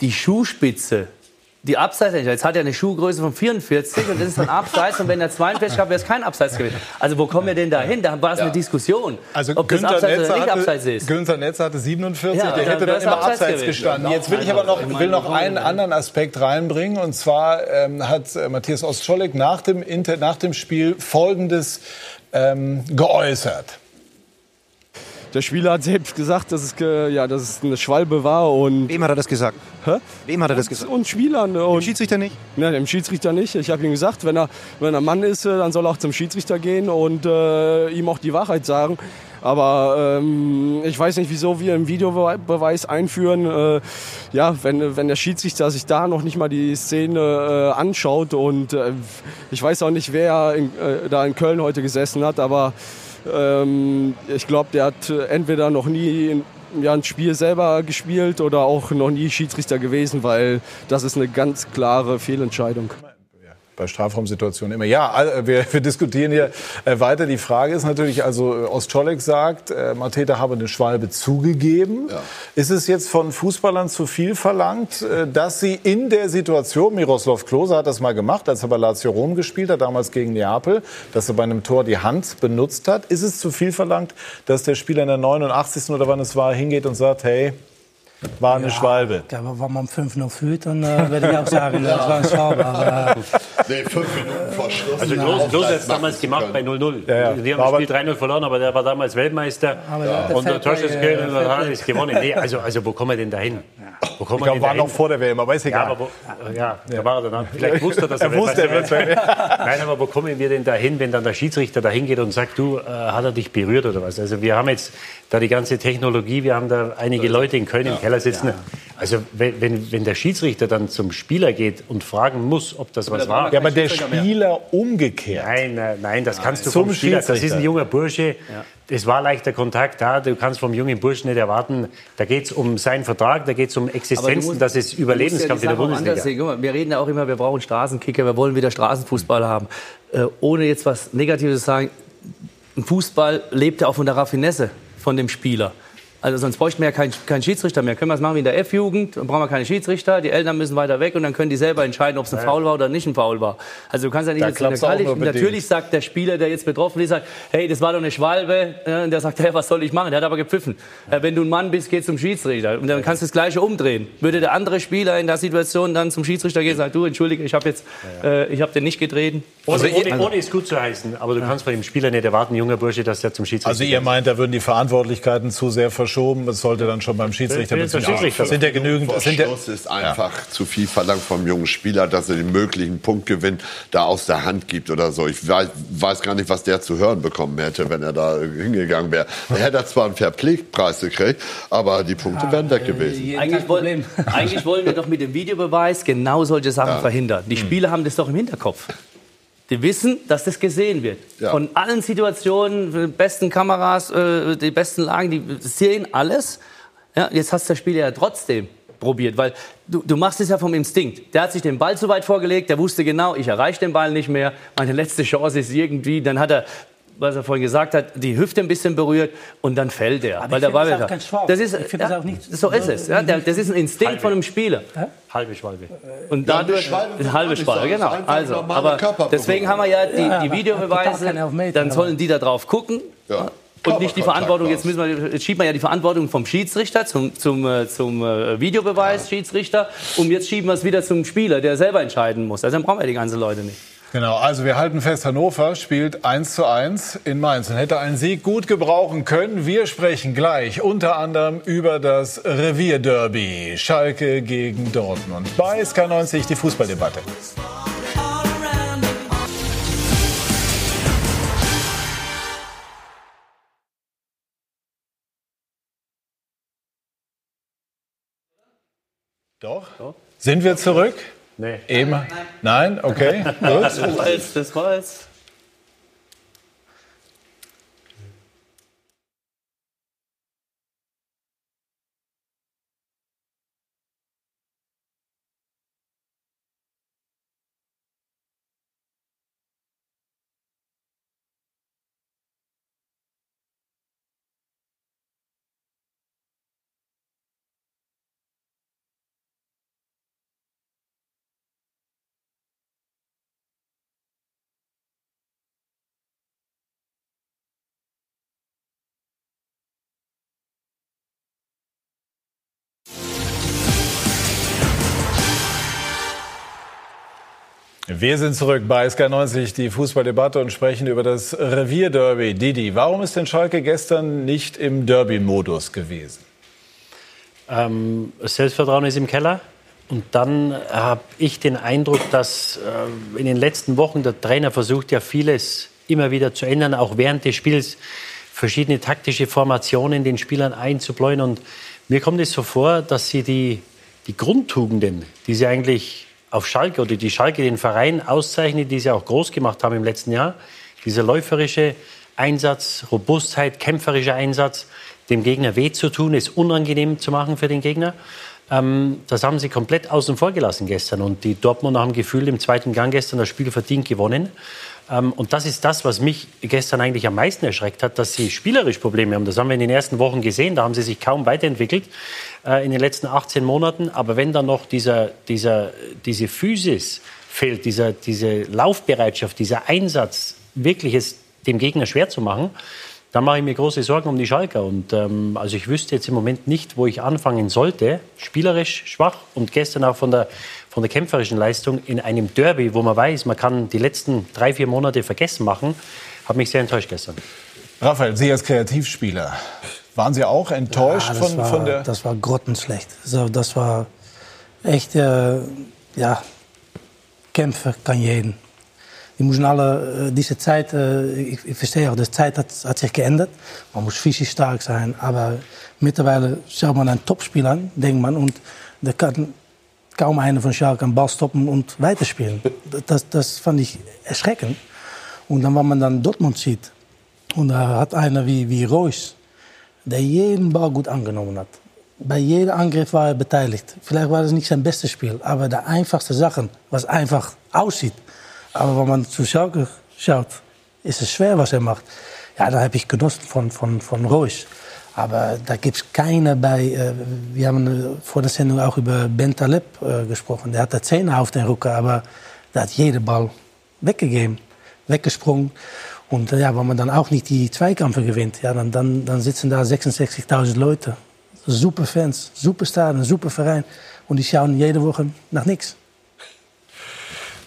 die Schuhspitze die Abseits, jetzt hat er eine Schuhgröße von 44 und das ist dann Abseits und wenn er 42 hat, wäre es kein Abseits gewesen. Also wo kommen wir denn da hin? Da war es eine Diskussion, Also ob das Günther Abseits Netzer, oder nicht hatte, Abseits ist. Günther Netzer hatte 47, Ja, der hätte dann immer Abseits abseits gewesen. gestanden. Jetzt will ich aber noch, will noch einen anderen Aspekt reinbringen. Und zwar ähm, hat äh, Matthias Ostscholek nach dem, Inter, nach dem Spiel Folgendes ähm, geäußert. Der Spieler hat selbst gesagt, dass es, ja, dass es eine Schwalbe war. Und Wem hat er das gesagt? Hä? Wem hat er das gesagt? Und Spielern. Und Dem Schiedsrichter nicht? Nein, dem Schiedsrichter nicht. Ich habe ihm gesagt, wenn er, wenn er Mann ist, äh, dann soll er auch zum Schiedsrichter gehen und äh, ihm auch die Wahrheit sagen. Aber ähm, ich weiß nicht, wieso wir einen Videobeweis einführen. Äh, ja, wenn, wenn der Schiedsrichter sich da noch nicht mal die Szene äh, anschaut und äh, ich weiß auch nicht, wer in, äh, da in Köln heute gesessen hat, aber ähm, ich glaube, der hat entweder noch nie ja, ein Spiel selber gespielt oder auch noch nie Schiedsrichter gewesen, weil das ist eine ganz klare Fehlentscheidung bei Strafraumsituationen immer. Ja, wir, [laughs] wir diskutieren hier äh, weiter. Die Frage ist natürlich, also äh, Ostscholek sagt, äh, Mateta habe eine Schwalbe zugegeben. Ja. Ist es jetzt von Fußballern zu viel verlangt, äh, dass sie in der Situation, Miroslav Klose hat das mal gemacht, als er bei Lazio Rom gespielt hat, damals gegen Neapel, dass er bei einem Tor die Hand benutzt hat. Ist es zu viel verlangt, dass der Spieler in der 89. oder wann es war, hingeht und sagt, hey, war eine ja, Schwalbe. Ja, wenn man 5-0 fühlt, dann äh, würde ich auch sagen, [laughs] das war eine Schwalbe. Aber, nee, fünf Minuten vor Schluss. Also Klose hat es damals gemacht bei 0-0. Ja, ja. Wir haben das Spiel 3-0 verloren, aber der war damals Weltmeister. Ja. Und der Torschützenkönig und hat es gewonnen. Nee, also, also wo kommen wir denn dahin? Wo kommen ich glaube, war noch vor der WM, aber ist egal. Ja, aber wo, ja, da war er dann. [laughs] Vielleicht wusste er, dass er, er wusste, wird [laughs] Nein, aber wo kommen wir denn dahin, wenn dann der Schiedsrichter dahin geht und sagt, du, äh, hat er dich berührt oder was? Also wir haben jetzt da die ganze Technologie, wir haben da einige Leute in Köln im Keller sitzen. Also wenn, wenn, wenn der Schiedsrichter dann zum Spieler geht und fragen muss, ob das aber was war. Ja, aber der Spieler umgekehrt. Nein, nein, das kannst du vom Spieler. Das ist ein junger Bursche. Es war leichter Kontakt da. Du kannst vom jungen Burschen nicht erwarten. Da geht es um seinen Vertrag, da geht es um Existenzen. Musst, das ist Überlebenskampf ja in der Bundesliga. Wir reden ja auch immer, wir brauchen Straßenkicker, wir wollen wieder Straßenfußball haben. Äh, ohne jetzt was Negatives zu sagen, Fußball lebt ja auch von der Raffinesse von dem Spieler. Also sonst bräuchten wir ja keinen kein Schiedsrichter mehr. Können wir es machen wie in der F-Jugend, dann brauchen wir keine Schiedsrichter, die Eltern müssen weiter weg und dann können die selber entscheiden, ob es ein Foul war oder nicht ein Foul war. Also du kannst ja nicht da jetzt in der Quali Natürlich sagt der Spieler, der jetzt betroffen ist, sagt, hey, das war doch eine Schwalbe. Und der sagt, [laughs] hey, was soll ich machen? Der hat aber gepfiffen. Ja. Wenn du ein Mann bist, geh zum Schiedsrichter. Und dann kannst du das Gleiche umdrehen. Würde der andere Spieler in der Situation dann zum Schiedsrichter gehen und sagen, du, entschuldige, ich habe jetzt, äh, ich habe den nicht getreten. Also, ohne, ohne, ohne es gut zu heißen, aber du kannst bei dem Spieler nicht erwarten, junger Bursche, dass der zum Schiedsrichter Also ihr meint, da würden die Verantwortlichkeiten zu sehr verschoben. Es sollte dann schon beim Schiedsrichter ja, Schiedsrichter. sind ja genügend. Vor sind Schluss ist einfach ja. zu viel verlangt vom jungen Spieler, dass er den möglichen Punktgewinn da aus der Hand gibt oder so. Ich weiß, weiß gar nicht, was der zu hören bekommen hätte, wenn er da hingegangen wäre. Er hätte zwar einen Fairplay-Preis gekriegt, aber die Punkte ja, wären weg gewesen. Eigentlich, wollen, eigentlich wollen wir doch mit dem Videobeweis genau solche Sachen verhindern. Die Spieler haben das doch im Hinterkopf. Die wissen, dass das gesehen wird. Ja. Von allen Situationen, die besten Kameras, äh, die besten Lagen, die sehen alles. Ja, jetzt hast du das Spiel ja trotzdem probiert, weil du, du machst es ja vom Instinkt. Der hat sich den Ball zu weit vorgelegt, der wusste genau, ich erreiche den Ball nicht mehr. Meine letzte Chance ist irgendwie, dann hat er was er vorhin gesagt hat, die Hüfte ein bisschen berührt und dann fällt er. Aber weil der Ball das, auch das ist, ich ja, das auch nicht. So ist es. Ja, das ist ein Instinkt halbe. von einem Spieler. Halbe Schwalbe. Und ja, dadurch eine halbe Schwalbe, genau. Also, aber deswegen haben wir ja die, die Videobeweise. Dann sollen die da drauf gucken. Ja und nicht die Verantwortung, jetzt, müssen wir, jetzt schiebt man ja die Verantwortung vom Schiedsrichter zum, zum, äh, zum äh, Videobeweis, Schiedsrichter, und jetzt schieben wir es wieder zum Spieler, der selber entscheiden muss. Also dann brauchen wir die ganzen Leute nicht. Genau, also wir halten fest, Hannover spielt 1 zu 1 in Mainz und hätte einen Sieg gut gebrauchen können. Wir sprechen gleich unter anderem über das Revierderby Schalke gegen Dortmund. Bei SK90 die Fußballdebatte. Doch. Doch. Sind wir zurück? Nee. Eben. Nein? Okay. [laughs] Gut. Das jetzt. Das war Wir sind zurück bei SK90, die Fußballdebatte und sprechen über das Revierderby. Didi, warum ist denn Schalke gestern nicht im Derby-Modus gewesen? Ähm, Selbstvertrauen ist im Keller. Und dann habe ich den Eindruck, dass äh, in den letzten Wochen der Trainer versucht ja vieles immer wieder zu ändern, auch während des Spiels verschiedene taktische Formationen den Spielern einzubläuen. Und mir kommt es so vor, dass sie die, die Grundtugenden, die sie eigentlich auf Schalke oder die Schalke den Verein auszeichnet, die sie auch groß gemacht haben im letzten Jahr, dieser läuferische Einsatz, Robustheit, kämpferischer Einsatz, dem Gegner weh zu tun, es unangenehm zu machen für den Gegner. Ähm, das haben sie komplett außen vor gelassen gestern. Und die Dortmunder haben gefühlt im zweiten Gang gestern das Spiel verdient gewonnen. Ähm, und das ist das, was mich gestern eigentlich am meisten erschreckt hat, dass sie spielerisch Probleme haben. Das haben wir in den ersten Wochen gesehen. Da haben sie sich kaum weiterentwickelt äh, in den letzten 18 Monaten. Aber wenn dann noch dieser, dieser, diese Physis fehlt, dieser, diese Laufbereitschaft, dieser Einsatz, wirklich es dem Gegner schwer zu machen, dann mache ich mir große Sorgen um die Schalker. Und ähm, also ich wüsste jetzt im Moment nicht, wo ich anfangen sollte. Spielerisch schwach und gestern auch von der, von der kämpferischen Leistung in einem Derby, wo man weiß, man kann die letzten drei, vier Monate vergessen machen, hat mich sehr enttäuscht gestern. Raphael, Sie als Kreativspieler, waren Sie auch enttäuscht Ja, von, war, von der... Das war grottenschlecht. Also, das war echt, äh, ja, kämpfen kann jeden. Die müssen alle, äh, diese Zeit, äh, ich, ich verstehe auch, die Zeit hat, hat sich geändert. Man muss physisch stark sein, aber mittlerweile schaut man einen Topspieler an, denkt man, und da kann kaum einer von Schalke einen Ball stoppen und weiterspielen. Das, das fand ich erschreckend. Und dann, wenn man dann Dortmund sieht, und da hat einer wie, wie Reus, der jeden Ball gut angenommen hat. Bei jedem Angriff war er beteiligt. Vielleicht war das nicht sein bestes Spiel, aber die einfachste Sachen, was einfach aussieht. Aber wenn man zu Schalke schaut, ist es schwer, was er macht. Ja, da habe ich genossen von, von, von Reus. Aber da gibt es keine bei. Äh, wir haben äh, vor der Sendung auch über Ben Taleb äh, gesprochen. Der hat da Zähne auf den Rücken, aber der hat jeden Ball weggegeben, weggesprungen. Und äh, ja, wenn man dann auch nicht die Zweikämpfe gewinnt, ja, dann, dann, dann sitzen da 66.000 Leute. Super Fans, super Stadion, super Verein. Und die schauen jede Woche nach nichts.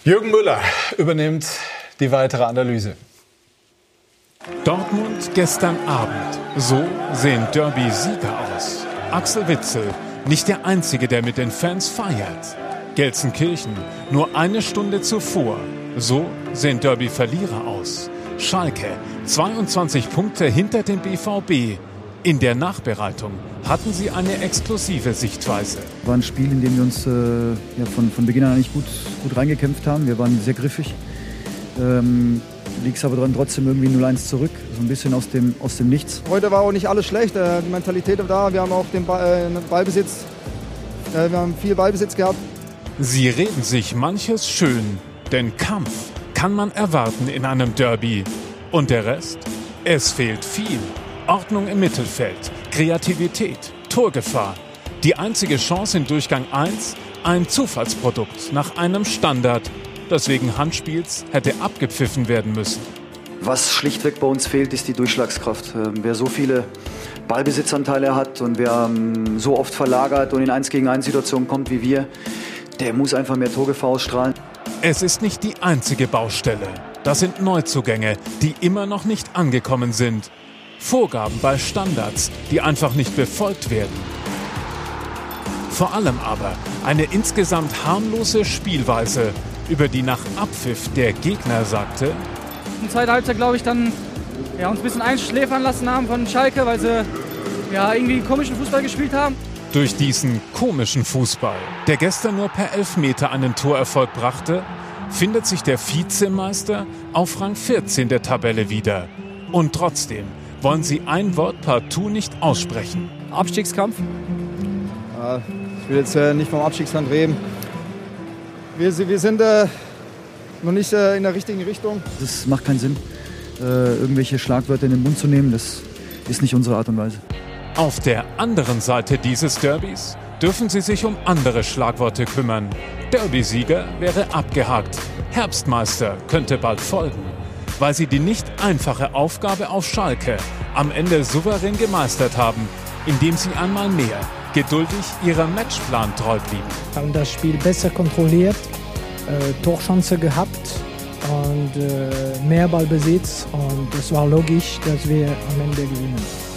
Jürgen Müller übernimmt die weitere Analyse. Dortmund gestern Abend. So sehen Derby-Sieger aus. Axel Witzel, nicht der Einzige, der mit den Fans feiert. Gelsenkirchen, nur eine Stunde zuvor. So sehen Derby-Verlierer aus. Schalke, 22 Punkte hinter dem BVB. In der Nachbereitung hatten sie eine exklusive Sichtweise. War ein Spiel, in dem wir uns äh, ja, von, von Beginn an eigentlich gut, gut reingekämpft haben. Wir waren sehr griffig. Ähm, liegst aber dann trotzdem irgendwie 0-1 zurück, so ein bisschen aus dem, aus dem Nichts. Heute war auch nicht alles schlecht. äh, Die Mentalität war da. Wir haben auch den Ball, äh, Ballbesitz. äh, Wir haben viel Ballbesitz gehabt. Sie reden sich manches schön, denn Kampf kann man erwarten in einem Derby. Und der Rest? Es fehlt viel. Ordnung im Mittelfeld, Kreativität, Torgefahr. Die einzige Chance in Durchgang 1, ein Zufallsprodukt nach einem Standard, das wegen Handspiels hätte abgepfiffen werden müssen. Was schlichtweg bei uns fehlt, ist die Durchschlagskraft. Ähm, Wer so viele Ballbesitzanteile hat und wer ähm, so oft verlagert und in 1 gegen 1 Situationen kommt wie wir, der muss einfach mehr Torgefahr ausstrahlen. Es ist nicht die einzige Baustelle. Das sind Neuzugänge, die immer noch nicht angekommen sind. Vorgaben bei Standards, die einfach nicht befolgt werden. Vor allem aber eine insgesamt harmlose Spielweise, über die nach Abpfiff der Gegner sagte, In der zweiten Halbzeit, glaube ich, dann ja, uns ein bisschen einschläfern lassen haben von Schalke, weil sie ja, irgendwie komischen Fußball gespielt haben. Durch diesen komischen Fußball, der gestern nur per Elfmeter einen Torerfolg brachte, findet sich der Vizemeister auf Rang 14 der Tabelle wieder. Und trotzdem wollen sie ein Wort partout nicht aussprechen. Abstiegskampf. Ja, Ich will jetzt äh, nicht vom Abstiegskampf reden. Wir, wir sind äh, noch nicht äh, in der richtigen Richtung. Das macht keinen Sinn, äh, irgendwelche Schlagwörter in den Mund zu nehmen. Das ist nicht unsere Art und Weise. Auf der anderen Seite dieses Derbys dürfen sie sich um andere Schlagworte kümmern. Derby-Sieger wäre abgehakt. Herbstmeister könnte bald folgen, weil sie die nicht einfache Aufgabe auf Schalke am Ende souverän gemeistert haben, indem sie einmal mehr geduldig ihrem Matchplan treu blieben. haben das Spiel besser kontrolliert, äh, Torchance gehabt und äh, mehr Ballbesitz. Und es war logisch, dass wir am Ende gewinnen.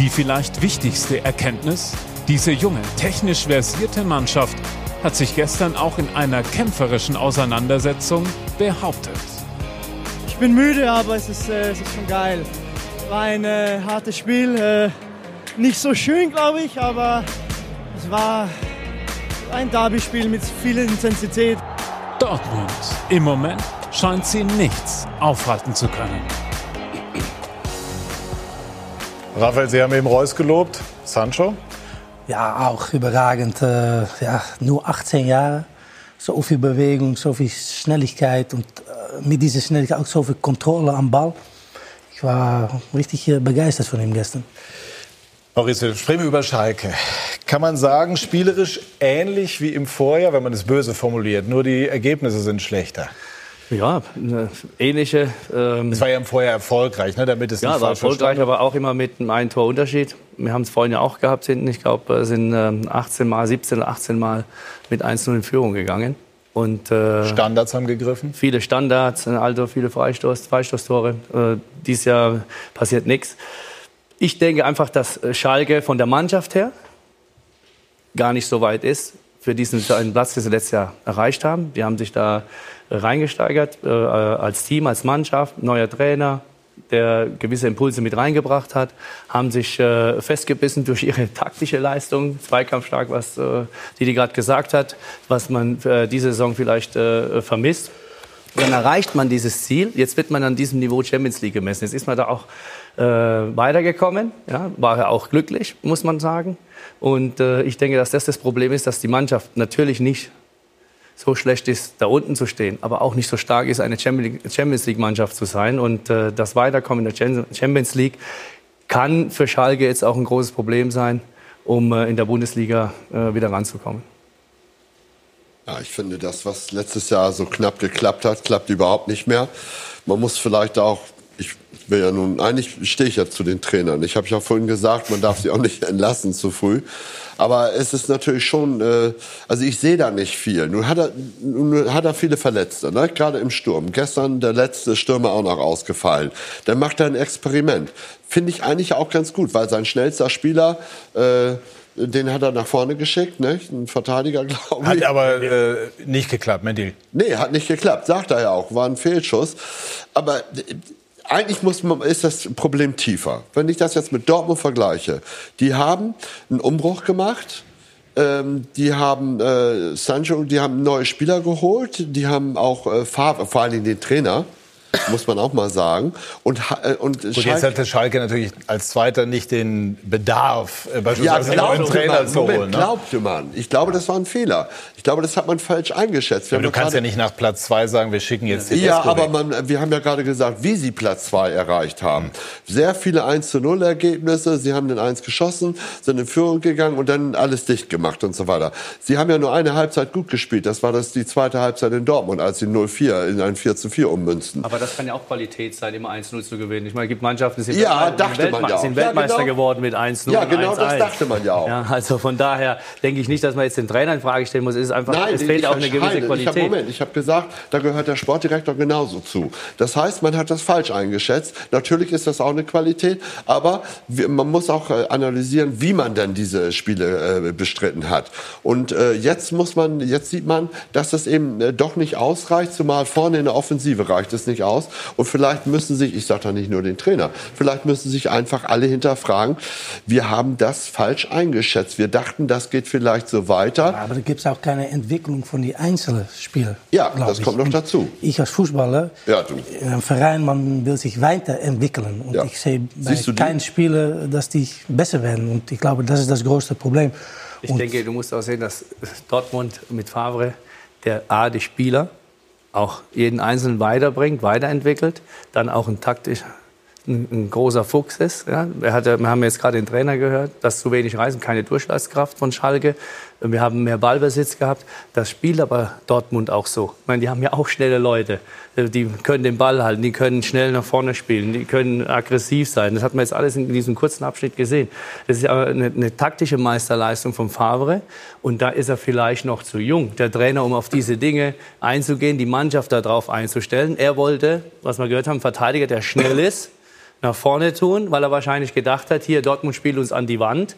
Die vielleicht wichtigste Erkenntnis, diese junge, technisch versierte Mannschaft hat sich gestern auch in einer kämpferischen Auseinandersetzung behauptet. Ich bin müde, aber es ist, äh, es ist schon geil. war ein äh, hartes Spiel. Äh, nicht so schön, glaube ich, aber es war ein Derby-Spiel mit viel Intensität. Dortmund. Im Moment scheint sie nichts aufhalten zu können. Raphael, Sie haben eben Reus gelobt. Sancho? Ja, auch überragend. Äh, ja, nur 18 Jahre. So viel Bewegung, so viel Schnelligkeit und äh, mit dieser Schnelligkeit auch so viel Kontrolle am Ball. Ich war richtig äh, begeistert von ihm gestern. Maurice, sprechen wir über Schalke. Kann man sagen, spielerisch ähnlich wie im Vorjahr, wenn man es böse formuliert, nur die Ergebnisse sind schlechter? Ja, eine ähnliche. Ähm, es war ja Vorjahr erfolgreich, ne, damit es ja, nicht war erfolgreich, verstanden aber auch immer mit einem Torunterschied. Wir haben es vorhin ja auch gehabt hinten. Ich glaube, es sind ähm, 18 Mal, 17 oder 18 Mal mit 1-0 in Führung gegangen. Und, äh, Standards haben gegriffen? Viele Standards, also viele Freistoß, Freistoßtore. Äh, dieses Jahr passiert nichts. Ich denke einfach, dass Schalke von der Mannschaft her gar nicht so weit ist für diesen Platz, den sie letztes Jahr erreicht haben. Die haben sich da reingesteigert äh, als Team, als Mannschaft, neuer Trainer, der gewisse Impulse mit reingebracht hat, haben sich äh, festgebissen durch ihre [laughs] taktische Leistung, zweikampfstark, was äh, Didi gerade gesagt hat, was man äh, diese Saison vielleicht äh, vermisst. Dann erreicht man dieses Ziel. Jetzt wird man an diesem Niveau Champions League gemessen. Jetzt ist man da auch äh, weitergekommen. Ja, war er auch glücklich, muss man sagen. Und äh, ich denke, dass das das Problem ist, dass die Mannschaft natürlich nicht so schlecht ist, da unten zu stehen, aber auch nicht so stark ist, eine Champions League-Mannschaft zu sein. Und äh, das Weiterkommen in der Champions League kann für Schalke jetzt auch ein großes Problem sein, um äh, in der Bundesliga äh, wieder ranzukommen. Ja, ich finde, das, was letztes Jahr so knapp geklappt hat, klappt überhaupt nicht mehr. Man muss vielleicht auch ich will ja nun, eigentlich stehe ich ja zu den Trainern. Ich habe ja vorhin gesagt, man darf sie auch nicht [laughs] entlassen zu früh. Aber es ist natürlich schon, äh, also ich sehe da nicht viel. Nun hat er, nun hat er viele Verletzte, ne? gerade im Sturm. Gestern der letzte Stürmer auch noch ausgefallen. Dann macht er ein Experiment. Finde ich eigentlich auch ganz gut, weil sein schnellster Spieler, äh, den hat er nach vorne geschickt, ne? ein Verteidiger, [laughs] glaube ich. Hat aber äh, nicht geklappt, Mendil. Nee, hat nicht geklappt, sagt er ja auch, war ein Fehlschuss. Aber eigentlich muss man, ist das Problem tiefer. Wenn ich das jetzt mit Dortmund vergleiche, die haben einen Umbruch gemacht. Ähm, die haben äh, Sancho, die haben neue Spieler geholt, die haben auch äh, Favre, vor allen Dingen den Trainer, muss man auch mal sagen. Und, äh, und Gut, jetzt hatte Schalke natürlich als Zweiter nicht den Bedarf, äh, beispielsweise ja, einen neuen Trainer man, zu holen. Moment, ne? glaubte man. Ich glaube, das war ein Fehler. Ich glaube, das hat man falsch eingeschätzt. Wir Aber du kannst ja nicht nach Platz zwei sagen, wir schicken jetzt den Ja, aber man, wir haben ja gerade gesagt, wie sie Platz zwei erreicht haben. Sehr viele 1 zu 0 Ergebnisse. Sie haben den 1 geschossen, sind in Führung gegangen und dann alles dicht gemacht und so weiter. Sie haben ja nur eine Halbzeit gut gespielt. Das war das die zweite Halbzeit in Dortmund, als sie 0-4 in ein 4 zu 4 ummünzten. Aber das kann ja auch Qualität sein, immer 1-0 zu gewinnen. Ich meine, es gibt Mannschaften, die sind, Ja, Weltme- sind, ja sind Ja, Weltmeister genau. geworden mit 1-0 Ja, genau das 1-1. dachte man ja auch. Ja, also von daher denke ich nicht, dass man jetzt den Trainer in Frage stellen muss. Es, ist einfach, Nein, es fehlt auch eine gewisse entscheide. Ich hab, Qualität. Moment, ich habe gesagt, da gehört der Sportdirektor genauso zu. Das heißt, man hat das falsch eingeschätzt. Natürlich ist das auch eine Qualität, aber man muss auch äh, analysieren, wie man dann diese Spiele äh, bestritten hat. Und äh, jetzt muss man, jetzt sieht man, dass das eben doch nicht ausreicht, zumal vorne in der Offensive reicht es nicht aus. Und vielleicht müssen sich, ich sage da nicht nur den Trainer, vielleicht müssen sich einfach alle hinterfragen, wir haben das falsch eingeschätzt. Wir dachten, das geht vielleicht so weiter. Aber da gibt es auch keine Entwicklung von den einzelnen Spielern. Ja, das ich. kommt noch dazu. Ich als Fußballer, Ja, du. in einem Verein, man will sich weiterentwickeln. Und Ja. ich sehe bei keinen Spieler, dass die besser werden. Und ich glaube, das ist das größte Problem. Ich Und denke, du musst auch sehen, dass Dortmund mit Favre der A, die Spieler, auch jeden Einzelnen weiterbringt, weiterentwickelt, dann auch ein taktisch ein, großer Fuchs ist. Ja. Er hatte, wir haben jetzt gerade den Trainer gehört, dass zu wenig Reisen, keine Durchschlagskraft von Schalke. Wir haben mehr Ballbesitz gehabt. Das spielt aber Dortmund auch so. Ich meine, die haben ja auch schnelle Leute. Die können den Ball halten, die können schnell nach vorne spielen, die können aggressiv sein. Das hat man jetzt alles in diesem kurzen Abschnitt gesehen. Das ist aber eine, eine taktische Meisterleistung von Favre. Und da ist er vielleicht noch zu jung, der Trainer, um auf diese Dinge einzugehen, die Mannschaft darauf einzustellen. Er wollte, was wir gehört haben, Verteidiger, der schnell ist, nach vorne tun, weil er wahrscheinlich gedacht hat, hier Dortmund spielt uns an die Wand.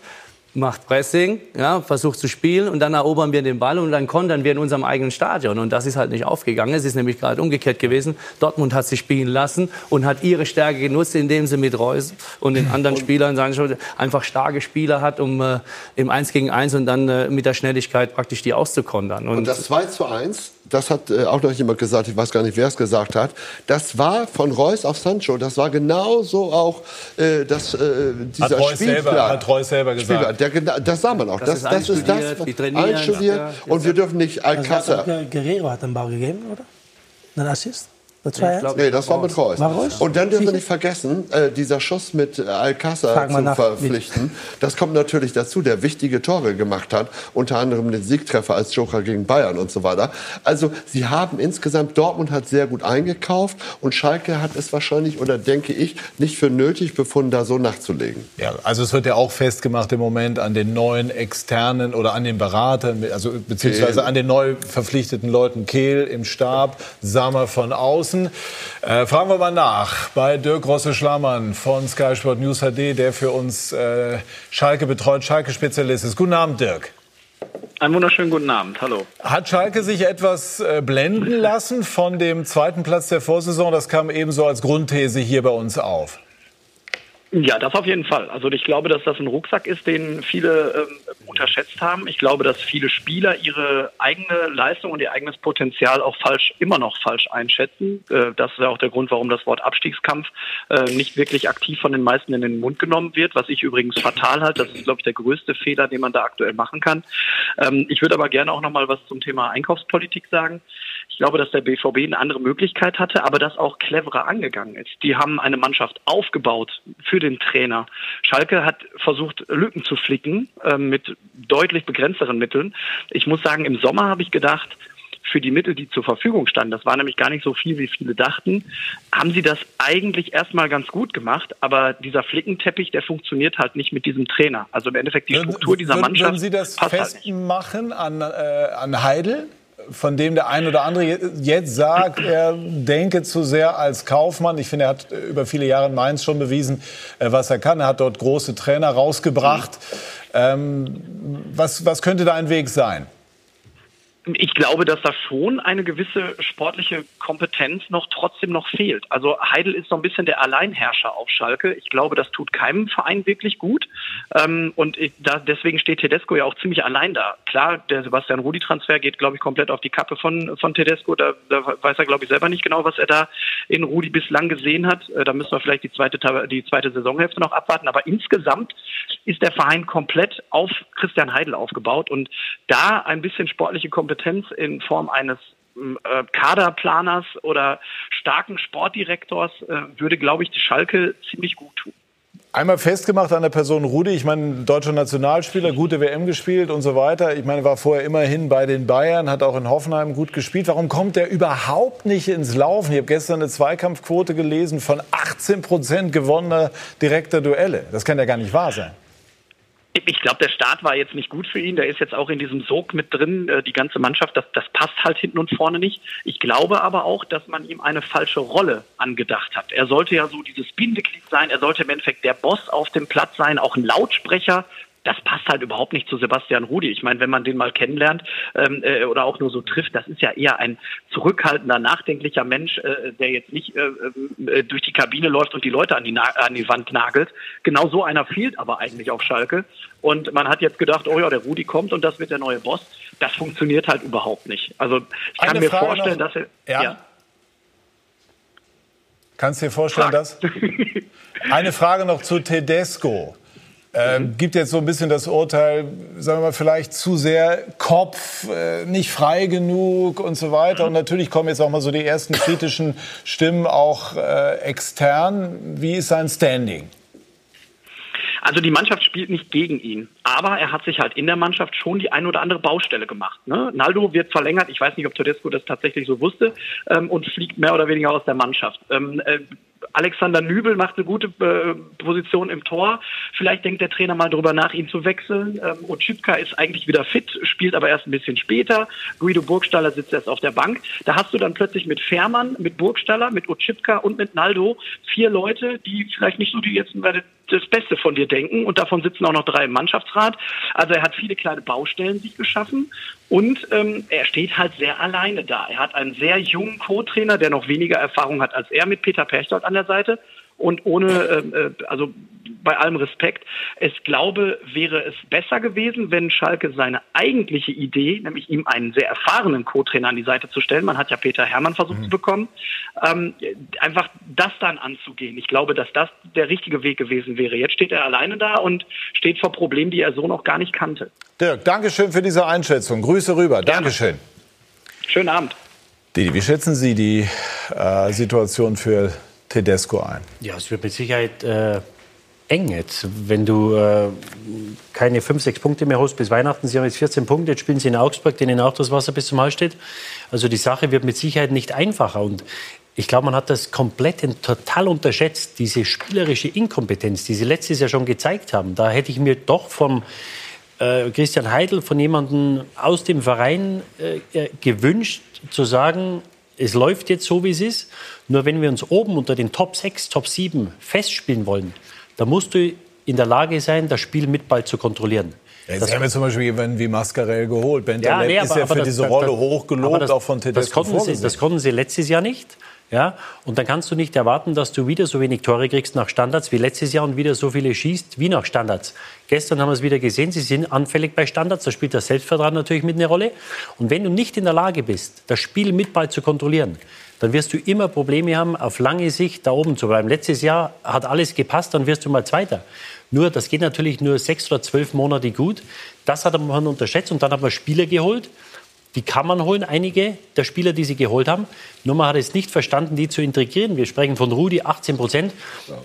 macht Pressing, ja, versucht zu spielen und dann erobern wir den Ball und dann kontern wir in unserem eigenen Stadion. Und das ist halt nicht aufgegangen. Es ist nämlich gerade umgekehrt gewesen. Dortmund hat sich spielen lassen und hat ihre Stärke genutzt, indem sie mit Reus und den anderen Spielern sagen einfach starke Spieler hat, um äh, im 1 gegen 1 und dann äh, mit der Schnelligkeit praktisch die auszukontern. Und, und das 2 zu 1 das hat äh, auch noch jemand gesagt, ich weiß gar nicht, wer es gesagt hat, das war von Reus auf Sancho, das war genauso auch äh, das, äh, dieser hat Reus Spielplan. Selber, hat Reus selber gesagt. Der, das sah man auch. Das, das, ist das, einstudiert. Ja, und wir dürfen nicht Alcázar... Also Guerrero hat den Ball gegeben, oder? Einen Assist? Das war ja, nee, das war mit Reus. War Reus? Und dann dürfen wir nicht vergessen, äh, dieser Schuss mit äh, Alcázar zu nach, verpflichten, das kommt natürlich dazu, der wichtige Tore gemacht hat, unter anderem den Siegtreffer als Joker gegen Bayern und so weiter. Also sie haben insgesamt, Dortmund hat sehr gut eingekauft und Schalke hat es wahrscheinlich, oder denke ich, nicht für nötig befunden, da so nachzulegen. Ja, also es wird ja auch festgemacht im Moment an den neuen externen oder an den Beratern, also beziehungsweise Kehl. an den neu verpflichteten Leuten Kehl im Stab, Sammer von außen müssen. Äh, fragen wir mal nach bei Dirk Rosse-Schlamann von Sky Sport News HD, der für uns äh, Schalke betreut, Schalke-Spezialist ist. Guten Abend, Dirk. Einen wunderschönen guten Abend, hallo. Hat Schalke sich etwas äh, blenden lassen von dem zweiten Platz der Vorsaison? Das kam ebenso als Grundthese hier bei uns auf. Ja, das auf jeden Fall. Also ich glaube, dass das ein Rucksack ist, den viele ähm, unterschätzt haben. Ich glaube, dass viele Spieler ihre eigene Leistung und ihr eigenes Potenzial auch falsch, immer noch falsch einschätzen. Äh, das ist ja auch der Grund, warum das Wort Abstiegskampf äh, nicht wirklich aktiv von den meisten in den Mund genommen wird, was ich übrigens fatal halte. Das ist, glaube ich, der größte Fehler, den man da aktuell machen kann. Ähm, ich würde aber gerne auch noch mal was zum Thema Einkaufspolitik sagen. Ich glaube, dass der BVB eine andere Möglichkeit hatte, aber das auch cleverer angegangen ist. Die haben eine Mannschaft aufgebaut für den Trainer. Schalke hat versucht, Lücken zu flicken äh, mit deutlich begrenzteren Mitteln. Ich muss sagen, im Sommer habe ich gedacht, für die Mittel, die zur Verfügung standen, das war nämlich gar nicht so viel, wie viele dachten, haben sie das eigentlich erstmal ganz gut gemacht. Aber dieser Flickenteppich, der funktioniert halt nicht mit diesem Trainer. Also im Endeffekt die Struktur dieser Mannschaft. Würden Sie das halt festmachen an, äh, an Heidel? Von dem der ein oder andere jetzt sagt, [clears throat] er denke zu sehr als Kaufmann. Ich finde, er hat über viele Jahre in Mainz schon bewiesen, äh, was er kann. Er hat dort große Trainer rausgebracht. Ähm, was, was könnte da ein Weg sein? Ich glaube, dass da schon eine gewisse sportliche Kompetenz noch trotzdem noch fehlt. Also Heidel ist so ein bisschen der Alleinherrscher auf Schalke. Ich glaube, das tut keinem Verein wirklich gut. Ähm, und deswegen steht Tedesco ja auch ziemlich allein da. Klar, der Sebastian Rudi-Transfer geht, glaube ich, komplett auf die Kappe von, von Tedesco. Da, da weiß er, glaube ich, selber nicht genau, was er da in Rudi bislang gesehen hat. Äh, da müssen wir vielleicht die zweite, die zweite Saisonhälfte noch abwarten. Aber insgesamt ist der Verein komplett auf Christian Heidel aufgebaut. Und da ein bisschen sportliche Kompetenz Kompetenz in Form eines äh, Kaderplaners oder starken Sportdirektors äh, würde, glaube ich, die Schalke ziemlich gut tun. Einmal festgemacht an der Person Rudi, ich meine, deutscher Nationalspieler, gute WM gespielt und so weiter. Ich meine, war vorher immerhin bei den Bayern, hat auch in Hoffenheim gut gespielt. Warum kommt der überhaupt nicht ins Laufen? Ich habe gestern eine Zweikampfquote gelesen von 18 Prozent gewonnener direkter Duelle. Das kann ja gar nicht wahr sein. Ich glaube, der Start war jetzt nicht gut für ihn. Der ist jetzt auch in diesem Sog mit drin. Äh, die ganze Mannschaft, das, das passt halt hinten und vorne nicht. Ich glaube aber auch, dass man ihm eine falsche Rolle angedacht hat. Er sollte ja so dieses Bindeglied sein. Er sollte im Endeffekt der Boss auf dem Platz sein, auch ein Lautsprecher das passt halt überhaupt nicht zu Sebastian Rudi. Ich meine, wenn man den mal kennenlernt ähm, äh, oder auch nur so trifft, das ist ja eher ein zurückhaltender, nachdenklicher Mensch, äh, der jetzt nicht äh, äh, durch die Kabine läuft und die Leute an die, an die Wand nagelt. Genau so einer fehlt aber eigentlich auf Schalke. Und man hat jetzt gedacht, oh ja, der Rudi kommt und das wird der neue Boss. Das funktioniert halt überhaupt nicht. Also ich kann Eine mir Frage vorstellen, noch. dass er... Ja. ja. Kannst du dir vorstellen, Frag. dass... Eine Frage noch zu Tedesco. Ähm, gibt jetzt so ein bisschen das Urteil, sagen wir mal, vielleicht zu sehr Kopf, äh, nicht frei genug und so weiter. Und natürlich kommen jetzt auch mal so die ersten kritischen Stimmen auch äh, extern. Wie ist sein Standing? Also die Mannschaft spielt nicht gegen ihn, aber er hat sich halt in der Mannschaft schon die ein oder andere Baustelle gemacht. Ne? Naldo wird verlängert, ich weiß nicht, ob Tedesco das tatsächlich so wusste, ähm, und fliegt mehr oder weniger aus der Mannschaft. Ähm, äh, Alexander Nübel macht eine gute äh, Position im Tor. Vielleicht denkt der Trainer mal drüber nach, ihn zu wechseln. Ähm, Otschipka ist eigentlich wieder fit, spielt aber erst ein bisschen später. Guido Burgstaller sitzt erst auf der Bank. Da hast du dann plötzlich mit Fährmann, mit Burgstaller, mit Otschipka und mit Naldo vier Leute, die vielleicht nicht so die jetzt das Beste von dir denken und davon sitzen auch noch drei im Mannschaftsrat. Also er hat viele kleine Baustellen sich geschaffen und ähm, er steht halt sehr alleine da. Er hat einen sehr jungen Co-Trainer, der noch weniger Erfahrung hat als er mit Peter Pechtold an der Seite und ohne, ähm, äh, also bei allem Respekt, es glaube, wäre es besser gewesen, wenn Schalke seine eigentliche Idee, nämlich ihm einen sehr erfahrenen Co-Trainer an die Seite zu stellen, man hat ja Peter Hermann versucht mhm. zu bekommen, ähm, einfach das dann anzugehen. Ich glaube, dass das der richtige Weg gewesen wäre. Jetzt steht er alleine da und steht vor Problemen, die er so noch gar nicht kannte. Dirk, Dankeschön für diese Einschätzung. Grüße rüber. Gerne. Dankeschön. Schönen Abend. Didi, wie schätzen Sie die äh, Situation für Tedesco ein? Ja, es wird mit Sicherheit äh, eng jetzt. Wenn du äh, keine 5, 6 Punkte mehr hast bis Weihnachten, sie haben jetzt 14 Punkte, jetzt spielen sie in Augsburg, denen auch das Wasser bis zum Hals steht. Also die Sache wird mit Sicherheit nicht einfacher. Und ich glaube, man hat das komplett total unterschätzt, diese spielerische Inkompetenz, die sie letztes Jahr schon gezeigt haben. Da hätte ich mir doch vom äh, Christian Heidel, von jemandem aus dem Verein äh, gewünscht, zu sagen, es läuft jetzt so, wie es ist. Nur wenn wir uns oben unter den Top 6, Top 7 festspielen wollen, dann musst du in der Lage sein, das Spiel mit Ball zu kontrollieren. Ja, jetzt haben wir zum Beispiel jemanden wie Mascarell geholt. Bentaleb ja, nee, ist ja für das, diese Rolle das, hochgelobt, auch von Tedesco das konnten, sie, das konnten sie letztes Jahr nicht. Ja? Und dann kannst du nicht erwarten, dass du wieder so wenig Tore kriegst nach Standards wie letztes Jahr und wieder so viele schießt wie nach Standards. Gestern haben wir es wieder gesehen, sie sind anfällig bei Standards, da spielt das Selbstvertrauen natürlich mit eine Rolle. Und wenn du nicht in der Lage bist, das Spiel mit Ball zu kontrollieren, dann wirst du immer Probleme haben, auf lange Sicht da oben zu bleiben. Letztes Jahr hat alles gepasst, dann wirst du mal Zweiter. Nur, das geht natürlich nur sechs oder zwölf Monate gut. Das hat man unterschätzt und dann haben wir Spieler geholt, die kann man holen, einige der Spieler, die sie geholt haben. Nur man hat es nicht verstanden, die zu integrieren. Wir sprechen von Rudi, 18 Prozent.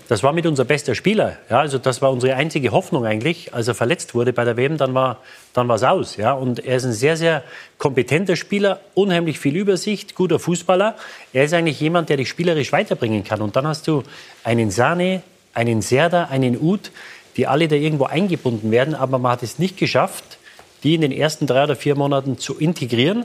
Das war mit unser bester Spieler. Ja, also das war unsere einzige Hoffnung eigentlich. Als er verletzt wurde bei der WM, dann war dann es aus. Ja, und er ist ein sehr, sehr kompetenter Spieler, unheimlich viel Übersicht, guter Fußballer. Er ist eigentlich jemand, der dich spielerisch weiterbringen kann. Und dann hast du einen Sane, einen Serda, einen Uth, die alle da irgendwo eingebunden werden. Aber man hat es nicht geschafft, die in den ersten drei oder vier Monaten zu integrieren.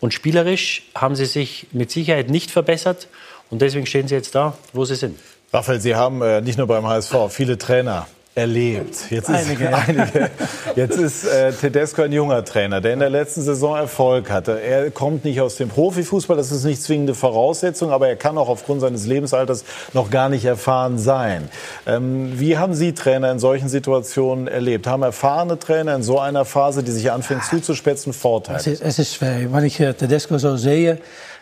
Und spielerisch haben sie sich mit Sicherheit nicht verbessert. Und deswegen stehen sie jetzt da, wo sie sind. Raphael, Sie haben äh, nicht nur beim HSV viele Trainer erlebt. Jetzt ist, [laughs] einige. Jetzt ist äh, Tedesco ein junger Trainer, der in der letzten Saison Erfolg hatte. Er kommt nicht aus dem Profifußball, das ist nicht zwingende Voraussetzung, aber er kann auch aufgrund seines Lebensalters noch gar nicht erfahren sein. Ähm, wie haben Sie Trainer in solchen Situationen erlebt? Haben erfahrene Trainer in so einer Phase, die sich anfängt zuzuspitzen, Vorteile? Es ist, es ist schwer. Wenn ich äh, Tedesco so sehe,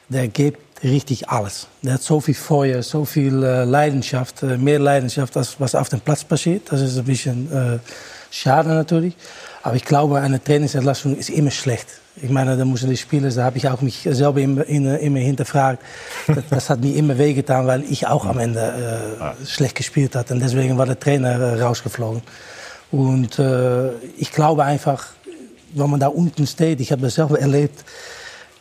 der gibt richtig alles. Der hat so viel Feuer, so viel äh, Leidenschaft, äh, mehr Leidenschaft, als was auf dem Platz passiert. Das ist ein bisschen äh, schade natürlich. Aber ich glaube, eine Trainingsentlassung ist immer schlecht. Ich meine, da müssen die Spieler, da habe ich auch mich selber immer, immer hinterfragt. Das, das, hat mir immer wehgetan, weil ich auch am Ende äh, schlecht gespielt hatte. Und deswegen war der Trainer äh, rausgeflogen. Und äh, ich glaube einfach, wenn man da unten steht, ich habe das selber erlebt,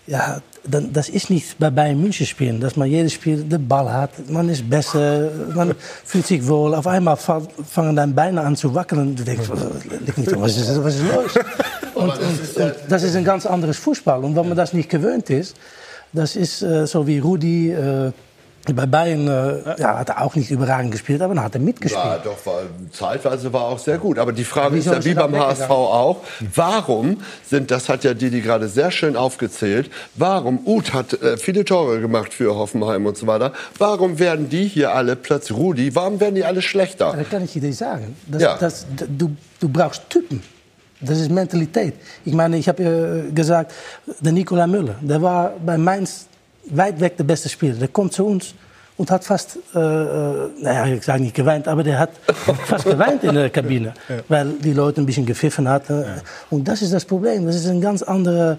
ja, dann, das ist nicht bei Bayern München spielen, dass man jedes Spiel den Ball hat, man ist besser, man fühlt sich wohl. Auf einmal fangen deine Beine an zu wackeln du denkst, was ist, was ist los? Und, und, und, das ist ein ganz anderes Fußball. Und wenn man das nicht gewöhnt ist, das ist äh, so wie Rudi. Äh, bei Bayern äh, ja, hat er auch nicht überragend gespielt, aber dann hat er mitgespielt. Ja, doch, war, zeitweise war auch sehr gut. Aber die Frage ist ja wie beim HSV auch, warum sind, das hat ja Didi gerade sehr schön aufgezählt, warum, Uth hat äh, viele Tore gemacht für Hoffenheim und so weiter, warum werden die hier alle plötzlich, Rudi, warum werden die alle schlechter? Das kann ich dir sagen. Das, ja. das, du, du brauchst Typen. Das ist Mentalität. Ich meine, ich habe äh, gesagt, der Nikola Müller, der war bei Mainz weit weg der beste Spieler. Der kommt zu uns und hat fast, äh, äh naja, ich sage nicht geweint, aber der hat fast geweint in der Kabine, ja. weil die Leute ein bisschen gepfiffen hatten. Ja. Und das ist das Problem. Das ist ein ganz anderer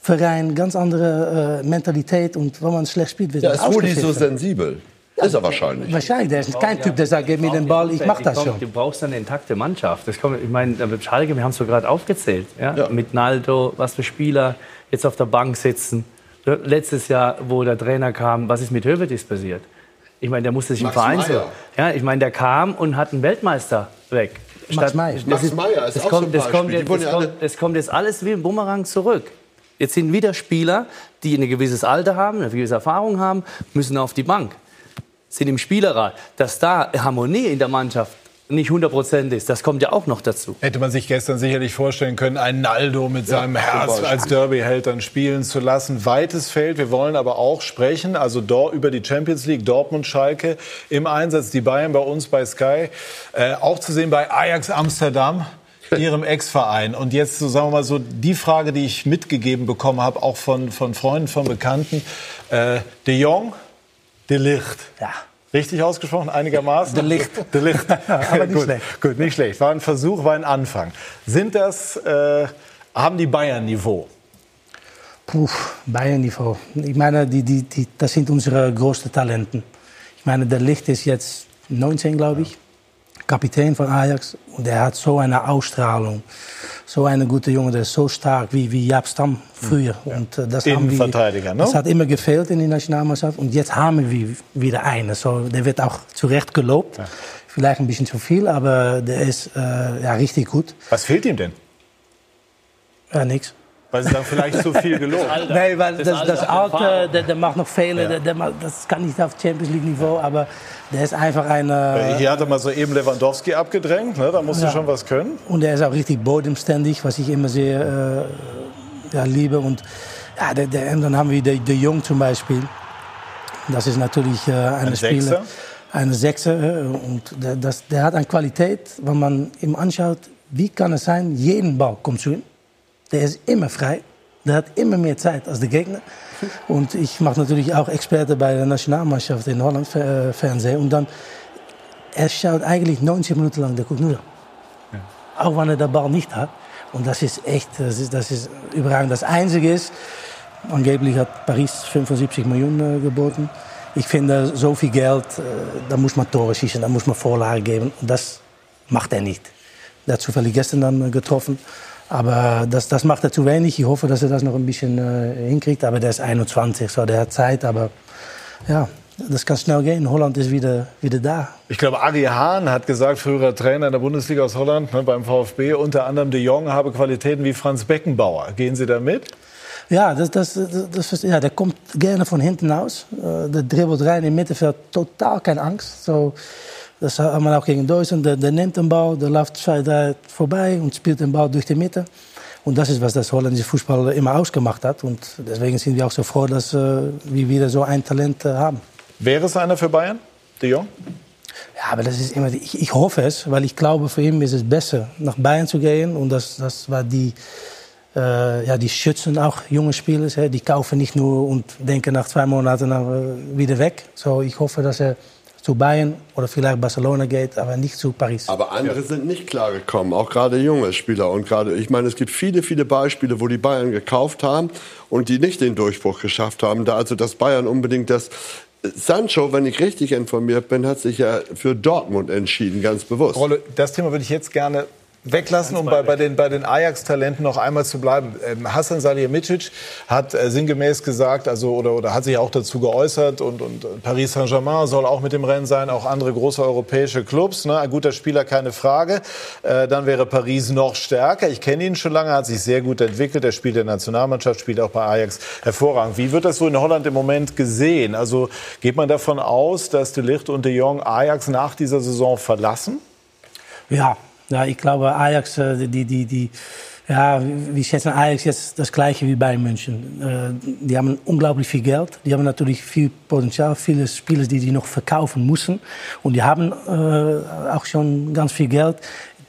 Verein, ganz andere äh, Mentalität. Und wenn man schlecht spielt, wird ja, ist Rudi so sensibel? ist er wahrscheinlich. Wahrscheinlich. Der ist kein Typ, der sagt, gib mir den Ball, ich mach das schon. Du brauchst eine intakte Mannschaft. Das kommt, ich meine, mit Schalke, wir haben es so gerade aufgezählt. Ja? ja? Mit Naldo, was für Spieler jetzt auf der Bank sitzen letztes Jahr, wo der Trainer kam, was ist mit Hövedes passiert? Ich meine, der musste sich Max im Verein so. Ja, ich meine, der kam und hat einen Weltmeister weg. Max Meyer. Max ist, Meyer ist das auch kommt, so das kommt, jetzt, das, kommt, das kommt jetzt alles wie ein Bumerang zurück. Jetzt sind wieder Spieler, die ein gewisses Alter haben, eine gewisse Erfahrung haben, müssen auf die Bank, sind im Spielerrat. Dass da Harmonie in der Mannschaft nicht 100% ist. Das kommt ja auch noch dazu. Hätte man sich gestern sicherlich vorstellen können, einen Naldo mit seinem Herz als Derby-Held dann spielen zu lassen. Weites Feld. Wir wollen aber auch sprechen, also dort über die Champions League, Dortmund, Schalke im Einsatz, die Bayern bei uns bei Sky. Äh, auch zu sehen bei Ajax Amsterdam. Ihrem Ex-Verein. Und jetzt, so sagen wir mal so, die Frage, die ich mitgegeben bekommen habe, auch von, von Freunden, von Bekannten. Äh, de Jong, de Licht. Ja. Richtig ausgesprochen, einigermaßen? De Licht. De Licht. [laughs] Aber nicht gut, schlecht. Gut, nicht schlecht. War ein Versuch, war ein Anfang. Sind das, äh, haben die Bayern Niveau? Puh, Bayern-Niveau. Ich meine, die, die, die, das sind unsere größten Talenten. Ich meine, der Licht ist jetzt 19, glaube ich. Kapitän von Ajax. Und er hat so eine Ausstrahlung. So eine gute Junge, der ist so stark wie, wie Jaap Stam früher. Und, äh, das, haben wir, Innenverteidiger, ne? das hat immer gefehlt in der Nationalmannschaft. Und jetzt haben wir wieder einen. So, der wird auch zu Recht gelobt. Vielleicht ein bisschen zu viel, aber der ist äh, ja, richtig gut. Was fehlt ihm denn? Ja, nichts. Weil Sie sagen, vielleicht zu viel gelobt. Nee, weil das, das, Alter, Alte, der, der macht noch Fehler, der, der, macht- das kann nicht auf Champions League Niveau, aber der ist einfach ein... Äh, Hier hat er mal so eben Lewandowski abgedrängt, ne? da musst du Ja. schon was können. Und er ist auch richtig bodenständig, was ich immer sehr äh, ja, liebe. Und, ja, der, der, und dann haben wir de, de Jong zum Beispiel. Das ist natürlich äh, eine Ein Spieler. Sechser? Eine Sechser. äh, Und der, das, der hat eine Qualität, wenn man ihm anschaut, wie kann es sein, jeden Ball kommt zu ihm. Der ist immer frei. Der hat immer mehr Zeit als der Gegner. Und ich mache natürlich auch Experte bei der Nationalmannschaft in Holland, äh, Fernsehen. Und dann, er schaut eigentlich 90 Minuten lang, der guckt nur. Auch wenn er den Ball nicht hat. Und das ist echt, das ist, das ist überragend. Das Einzige ist, angeblich hat Paris 75 Millionen äh, geboten. Ich finde, so viel Geld, äh, da muss man Tore schießen, da muss man Vorlage geben. Und das macht er nicht. Der hat zufällig gestern dann äh, getroffen. Aber das, das macht er zu wenig. Ich hoffe, dass er das noch ein bisschen äh, hinkriegt. Aber der ist 21, so, der hat Zeit. Aber ja, das kann schnell gehen. Holland ist wieder, wieder da. Ich glaube, Ari Hahn hat gesagt, früherer Trainer in der Bundesliga aus Holland ne, beim VfB, unter anderem de Jong habe Qualitäten wie Franz Beckenbauer. Gehen Sie da mit? Ja, das, das, das, das, ja, der kommt gerne von hinten aus. Äh, Der dribbelt rein im Mittelfeld, total keine Angst. So, das haben wir auch gegen Deutschland. Der, der nimmt den Ball, der läuft zwei, drei vorbei und spielt den Ball durch die Mitte. Und das ist, was das holländische Fußball immer ausgemacht hat. Und deswegen sind wir auch so froh, dass äh, wir wieder so ein Talent äh, haben. Wäre es einer für Bayern, de Jong? Ja, aber das ist immer, ich, ich hoffe es, weil ich glaube, für ihn ist es besser, nach Bayern zu gehen. Und das, das war die, äh, ja, die schützen auch junge Spieler. Die kaufen nicht nur und denken nach zwei Monaten äh, wieder weg. So, ich hoffe, dass er zu Bayern oder vielleicht Barcelona geht, aber nicht zu Paris. Aber andere sind nicht klargekommen, auch gerade junge Spieler. Und gerade, ich meine, es gibt viele, viele Beispiele, wo die Bayern gekauft haben und die nicht den Durchbruch geschafft haben. Da also das Bayern unbedingt das. Sancho, wenn ich richtig informiert bin, hat sich ja für Dortmund entschieden, ganz bewusst. Rolle, das Thema würde ich jetzt gerne weglassen, um bei, bei den, bei den Ajax-Talenten noch einmal zu bleiben. Ähm, Hassan Salihamidzic hat äh, sinngemäß gesagt, also oder, oder hat sich auch dazu geäußert und, und Paris Saint-Germain soll auch mit dem Rennen sein, auch andere große europäische Clubs. Ne? Ein guter Spieler, keine Frage. Äh, dann wäre Paris noch stärker. Ich kenne ihn schon lange, hat sich sehr gut entwickelt. Er spielt in der Nationalmannschaft, spielt auch bei Ajax hervorragend. Wie wird das so in Holland im Moment gesehen? Also geht man davon aus, dass De Ligt und De Jong Ajax nach dieser Saison verlassen? Ja, ja ich glaube, Ajax, äh, die, die, die, ja, wir schätzen Ajax jetzt das Gleiche wie Bayern München. Äh, Die haben unglaublich viel Geld. Die haben natürlich viel Potenzial, viele Spieler, die die noch verkaufen müssen. Und die haben auch schon ganz viel Geld.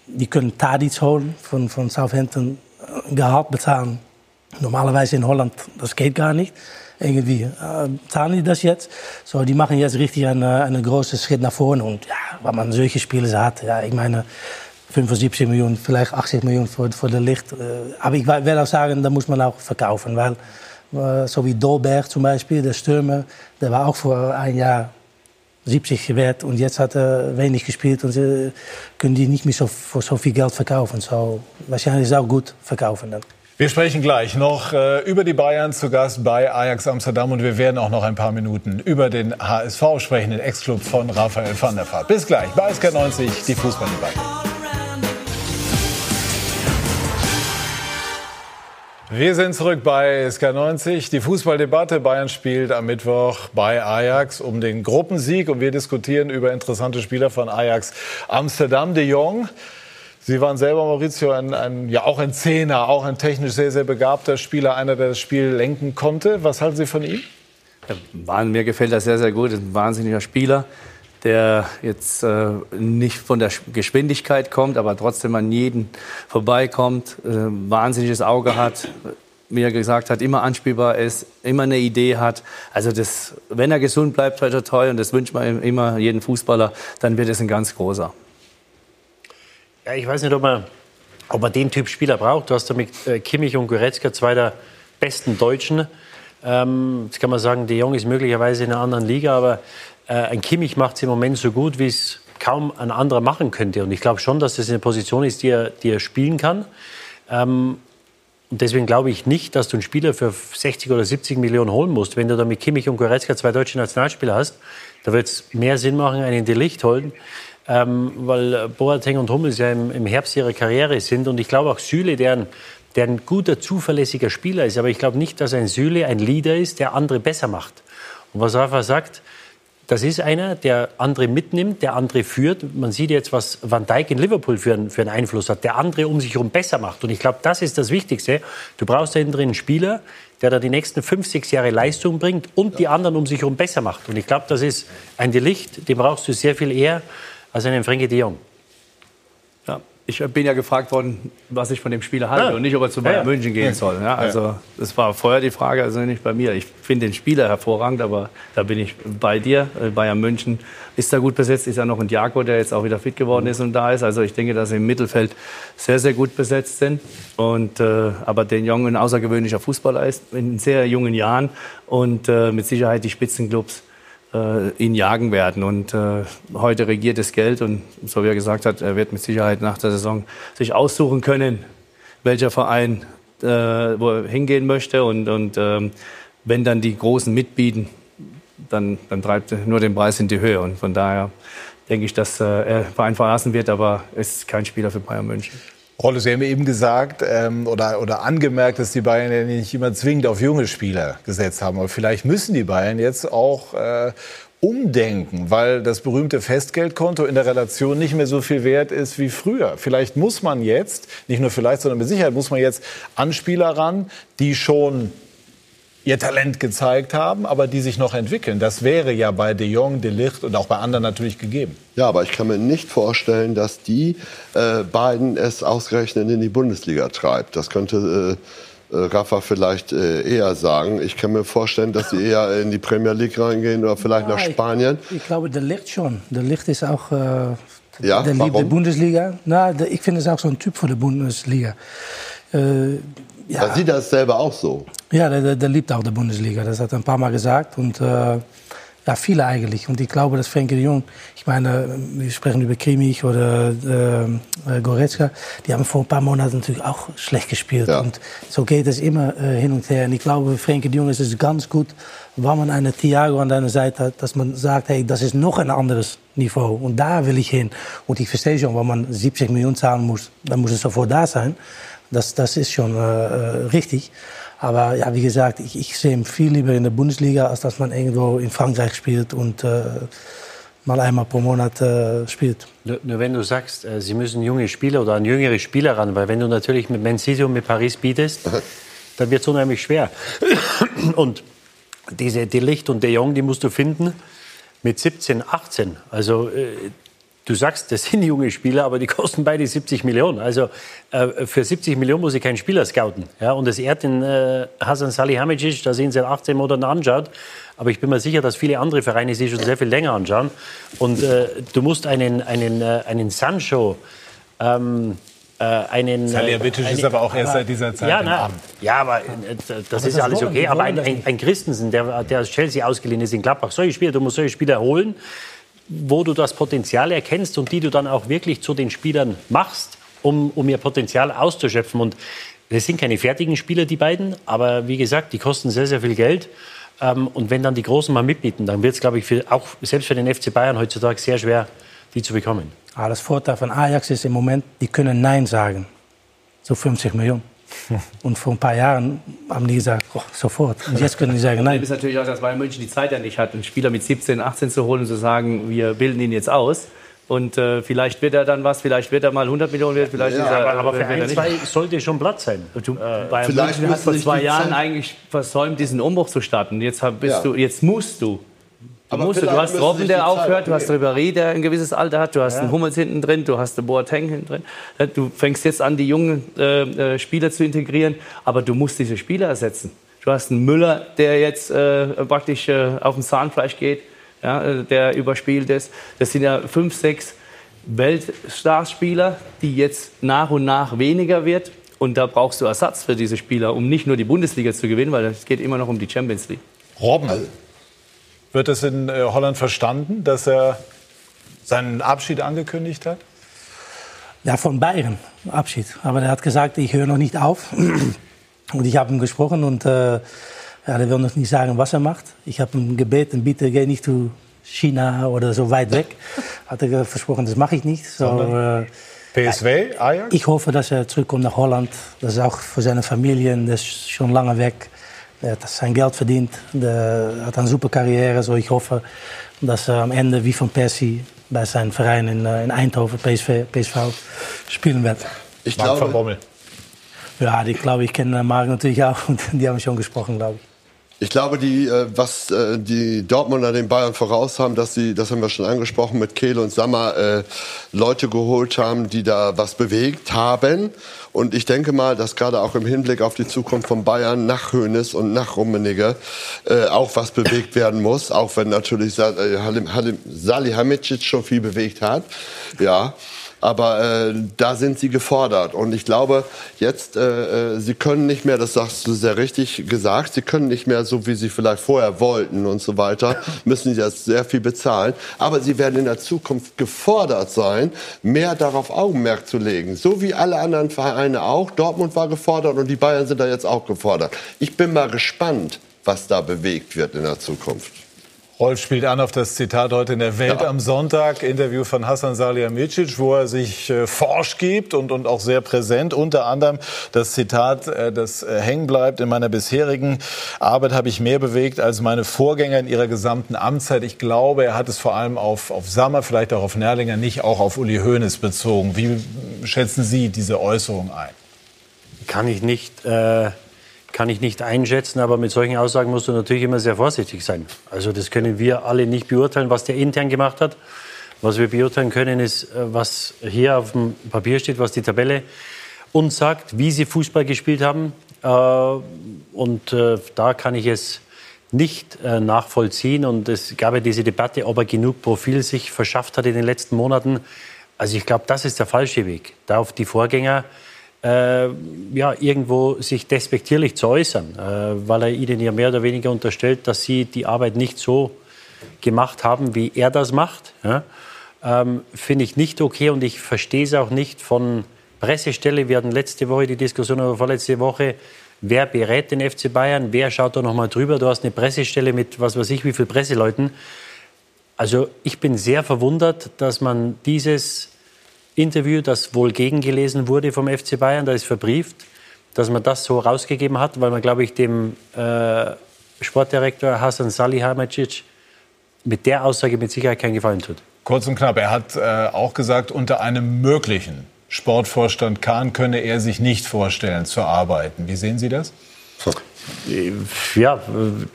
Die können Tadic holen von, von Southampton, Gehalt bezahlen. Normalerweise in Holland, das geht gar nicht. Irgendwie äh, zahlen die das jetzt. So, die machen jetzt richtig einen, einen großen Schritt nach vorne. Und ja, wenn man solche Spieler hat, ja, ich meine, 75 Millionen, vielleicht 80 Millionen für, für de Licht. Äh, Aber ich werde auch sagen, da muss man auch verkaufen. Weil, äh, so wie Dolberg zum Beispiel, der Stürmer, der war auch vor ein Jahr 70 wert und jetzt hat er wenig gespielt und sie können die nicht mehr so, für so viel Geld verkaufen. So, wahrscheinlich ist es auch gut verkaufen dann. Wir sprechen gleich noch äh, über die Bayern zu Gast bei Ajax Amsterdam und wir werden auch noch ein paar Minuten über den HSV sprechen, den Ex-Club von Raphael van der Vaart. Bis gleich bei SK90, die Fußballdebatte. Wir sind zurück bei SK90. Die Fußballdebatte. Bayern spielt am Mittwoch bei Ajax um den Gruppensieg und wir diskutieren über interessante Spieler von Ajax Amsterdam. De Jong. Sie waren selber, Maurizio, ein, ein, ja auch ein Zehner, auch ein technisch sehr, sehr begabter Spieler, einer, der das Spiel lenken konnte. Was halten Sie von ihm? Ja, mir gefällt das sehr, sehr gut. Ein wahnsinniger Spieler, der jetzt äh, nicht von der Geschwindigkeit kommt, aber trotzdem an jeden vorbeikommt, äh, wahnsinniges Auge hat, wie er gesagt hat, immer anspielbar ist, immer eine Idee hat. Also das, wenn er gesund bleibt, toi, toi, und das wünscht man immer jedem Fußballer, dann wird es ein ganz großer. Ja, ich weiß nicht, ob man, ob man den Typ Spieler braucht. Du hast da mit äh, Kimmich und Goretzka zwei der besten Deutschen. Ähm, jetzt kann man sagen, De Jong ist möglicherweise in einer anderen Liga, aber ein Kimmich macht es im Moment so gut, wie es kaum ein anderer machen könnte. Und ich glaube schon, dass das eine Position ist, die er, die er spielen kann. Ähm, und deswegen glaube ich nicht, dass du einen Spieler für 60 oder 70 Millionen holen musst. Wenn du da mit Kimmich und Goretzka zwei deutsche Nationalspieler hast, da wird es mehr Sinn machen, einen Delicht holen, ähm, weil Boateng und Hummels ja im, im, Herbst ihrer Karriere sind. Und ich glaube auch Süle, der ein, der ein guter, zuverlässiger Spieler ist. Aber ich glaube nicht, dass ein Süle ein Leader ist, der andere besser macht. Und was Rafa sagt, das ist einer, der andere mitnimmt, der andere führt. Man sieht jetzt, was Van Dijk in Liverpool für einen, für einen Einfluss hat, der andere um sich herum besser macht. Und ich glaube, das ist das Wichtigste. Du brauchst da drin einen Spieler, der da die nächsten fünf, sechs Jahre Leistung bringt und die anderen um sich herum besser macht. Und ich glaube, das ist ein Delicht, den brauchst du sehr viel eher als einen Frenkie de Jong. Ja, ich bin ja gefragt worden, was ich von dem Spieler halte Ja. und nicht, ob er zu Bayern Ja. München gehen soll. Ja, also das war vorher die Frage, also nicht bei mir. Ich finde den Spieler hervorragend, aber da bin ich bei dir. Äh, Bayern München ist da gut besetzt, ist ja noch ein Diago, der jetzt auch wieder fit geworden ist und da ist. Also ich denke, dass sie im Mittelfeld sehr, sehr gut besetzt sind. Und, äh, aber den Jungen ein außergewöhnlicher Fußballer ist in sehr jungen Jahren und äh, mit Sicherheit die Spitzenclubs äh, ihn jagen werden. Und äh, heute regiert das Geld und so wie er gesagt hat, er wird mit Sicherheit nach der Saison sich aussuchen können, welcher Verein äh, wo er hingehen möchte. Und, und ähm, wenn dann die Großen mitbieten, dann, dann treibt er nur den Preis in die Höhe. Und von daher denke ich, dass äh, er Verein verlassen wird, aber er ist kein Spieler für Bayern München. Rolle, Sie haben eben gesagt ähm, oder, oder angemerkt, dass die Bayern ja nicht immer zwingend auf junge Spieler gesetzt haben. Aber vielleicht müssen die Bayern jetzt auch äh, umdenken, weil das berühmte Festgeldkonto in der Relation nicht mehr so viel wert ist wie früher. Vielleicht muss man jetzt, nicht nur vielleicht, sondern mit Sicherheit muss man jetzt an Spieler ran, die schon ihr Talent gezeigt haben, aber die sich noch entwickeln. Das wäre ja bei De Jong, De Ligt und auch bei anderen natürlich gegeben. Ja, aber ich kann mir nicht vorstellen, dass die äh, beiden es ausgerechnet in die Bundesliga treibt. Das könnte äh, äh, Rafa vielleicht äh, eher sagen. Ich kann mir vorstellen, dass sie eher in die Premier League reingehen oder vielleicht nach Ja, ich- Spanien. Ich glaube, der Licht schon. Der Licht ist auch. Äh, Ja, der liebt die? Bundesliga. Na, der, ich finde es auch so ein Typ für die Bundesliga. Äh, ja. Da sieht er es selber auch so. Ja, der, der, der liebt auch die Bundesliga. Das hat er ein paar Mal gesagt. Und äh, ja, viele eigentlich. Und ich glaube, dass Frenkie de Jong, ich meine, wir sprechen über Kimmich oder äh, äh, Goretzka, die haben vor ein paar Monaten natürlich auch schlecht gespielt. Und so geht es immer äh, hin und her. Und ich glaube, Frenkie de Jong ist es ganz gut, wenn man einen Thiago an deiner Seite hat, dass man sagt, hey, das ist noch ein anderes Niveau. Und da will ich hin. Und ich verstehe schon, wenn man 70 Millionen zahlen muss, dann muss es sofort da sein. Das, das ist schon äh, äh, richtig. Aber ja, wie gesagt, ich, ich sehe ihn viel lieber in der Bundesliga, als dass man irgendwo in Frankreich spielt und äh, mal einmal pro Monat äh, spielt. Nur, nur wenn du sagst, äh, sie müssen junge Spieler oder an jüngere Spieler ran, weil wenn du natürlich mit Man City und mit Paris bietest, dann wird es unheimlich schwer. Und diese De Ligt und De Jong, die musst du finden mit 17, 18. Also äh, du sagst, das sind junge Spieler, aber die [laughs] kosten beide 70 Millionen. Also äh, für 70 Millionen muss ich keinen Spieler scouten. Ja, und das ehrt den äh, Hasan Salihamidzic, da sind sie seit 18 Monaten anschaut. Aber ich bin mir sicher, dass viele andere Vereine sie schon sehr viel länger anschauen. Und äh, du musst einen, einen, äh, einen Sancho, ähm, äh, einen... Salihamidzic äh, ist aber auch erst seit dieser Zeit ja, im na, Amt. Ja, aber äh, das Aber ist das alles okay. Aber ein, ein, ein Christensen, der, der aus Chelsea ausgeliehen ist in Gladbach, solche Spieler, du musst solche Spieler holen, wo du das Potenzial erkennst und die du dann auch wirklich zu den Spielern machst, um, um ihr Potenzial auszuschöpfen. Und das sind keine fertigen Spieler, die beiden, aber wie gesagt, die kosten sehr, sehr viel Geld. Ähm, und wenn dann die Großen mal mitbieten, dann wird es, glaube ich, für, auch selbst für den FC Bayern heutzutage sehr schwer, die zu bekommen. Aber das Vorteil von Ajax ist im Moment, die können Nein sagen. So 50 Millionen. Und vor ein paar Jahren haben die gesagt, oh, sofort. Und jetzt können die sagen, nein. Das ist natürlich auch, dass Bayern München die Zeit ja nicht hat, einen Spieler mit 17, 18 zu holen und zu sagen, wir bilden ihn jetzt aus. Und äh, vielleicht wird er dann was, vielleicht wird er mal 100 Millionen wert, vielleicht Ja, ist er, aber, aber für ein, nicht. zwei sollte schon Platz sein. Du, Äh, Bayern vielleicht München hat vor zwei Jahren eigentlich versäumt, diesen Umbruch zu starten. Jetzt, hab, bist Ja. du, jetzt musst du. Du, Aber musst, du hast Robben, der aufhört, du hast. Ribéry, der ein gewisses Alter hat, du hast Ja. einen Hummels hinten drin, du hast einen Boateng hinten drin. Du fängst jetzt an, die jungen äh, äh, Spieler zu integrieren, aber du musst diese Spieler ersetzen. Du hast einen Müller, der jetzt äh, praktisch äh, auf dem Zahnfleisch geht, ja, äh, der überspielt ist. Das sind ja fünf, sechs Weltstarspieler, die jetzt nach und nach weniger wird. Und da brauchst du Ersatz für diese Spieler, um nicht nur die Bundesliga zu gewinnen, weil es geht immer noch um die Champions League. Robben, wird es in äh, Holland verstanden, dass er seinen Abschied angekündigt hat? Ja, von Bayern Abschied. Aber er hat gesagt, ich höre noch nicht auf. [clears throat] Und ich habe ihm gesprochen und äh, ja, er will noch nicht sagen, was er macht. Ich habe ihm gebeten, bitte geh nicht zu China oder so weit weg. [laughs] Hat er versprochen, das mache ich nicht. So, äh, PSV, Ajax? ich hoffe, dass er zurückkommt nach Holland. Das ist auch für seine Familie, der ist schon lange weg. Er hat sein Geld verdient, der hat eine super Karriere. So ich hoffe, dass er am Ende wie von Persie bei seinem Verein in, äh, in Eindhoven, PSV, PSV, spielen wird. Ich Marc van Bommel. Ja, die glaube ich kennen Marc natürlich auch [laughs] und die haben schon gesprochen, glaube ich. Ich glaube, die, äh, was äh, die Dortmunder den Bayern voraus haben, dass sie, das haben wir schon angesprochen, mit Kehl und Sammer äh, Leute geholt haben, die da was bewegt haben. Und ich denke mal, dass gerade auch im Hinblick auf die Zukunft von Bayern nach Hoeneß und nach Rummenigge äh, auch was bewegt werden muss, auch wenn natürlich äh, Salihamidzic schon viel bewegt hat. Ja. Aber äh, da sind sie gefordert. Und ich glaube, jetzt, äh, äh, sie können nicht mehr, das sagst du sehr richtig gesagt, sie können nicht mehr so, wie sie vielleicht vorher wollten und so weiter, [laughs] müssen sie jetzt sehr viel bezahlen. Aber sie werden in der Zukunft gefordert sein, mehr darauf Augenmerk zu legen. So wie alle anderen Vereine auch. Dortmund war gefordert und die Bayern sind da jetzt auch gefordert. Ich bin mal gespannt, was da bewegt wird in der Zukunft. Rolf spielt an auf das Zitat heute in der Welt am Sonntag, Interview von Hassan Salihamidzic, wo er sich äh, forsch gibt und, und auch sehr präsent. Unter anderem das Zitat, äh, das äh, hängen bleibt. In meiner bisherigen Arbeit habe ich mehr bewegt als meine Vorgänger in ihrer gesamten Amtszeit. Ich glaube, er hat es vor allem auf, auf Sammer, vielleicht auch auf Nerlinger, nicht auch auf Uli Hoeneß bezogen. Wie schätzen Sie diese Äußerung ein? kann ich nicht, äh, kann ich nicht einschätzen, aber mit solchen Aussagen musst du natürlich immer sehr vorsichtig sein. Also das können wir alle nicht beurteilen, was der intern gemacht hat. Was wir beurteilen können, ist, äh, was hier auf dem Papier steht, was die Tabelle uns sagt, wie sie Fußball gespielt haben. Äh, und äh, da kann ich es nicht nachvollziehen. Und es gab ja diese Debatte, ob er genug Profil sich verschafft hat in den letzten Monaten. Also ich glaube, das ist der falsche Weg. Da auf die Vorgänger äh, ja, irgendwo sich despektierlich zu äußern, äh, weil er ihnen ja mehr oder weniger unterstellt, dass sie die Arbeit nicht so gemacht haben, wie er das macht. Ja? Ähm, Finde ich nicht okay und ich verstehe es auch nicht von Pressestelle. Wir hatten letzte Woche die Diskussion oder vorletzte Woche, wer berät den FC Bayern, wer schaut da nochmal drüber. Du hast eine Pressestelle mit was weiß ich wie viel Presseleuten. Also ich bin sehr verwundert, dass man dieses Interview, das wohl gegengelesen wurde vom FC Bayern, da ist verbrieft, dass man das so rausgegeben hat, weil man, glaube ich, dem äh, Sportdirektor Hasan Salihamidzic mit der Aussage mit Sicherheit keinen Gefallen tut. Kurz und knapp, er hat äh, auch gesagt, unter einem möglichen Sportvorstand Kahn könne er sich nicht vorstellen zu arbeiten. Wie sehen Sie das? Ja,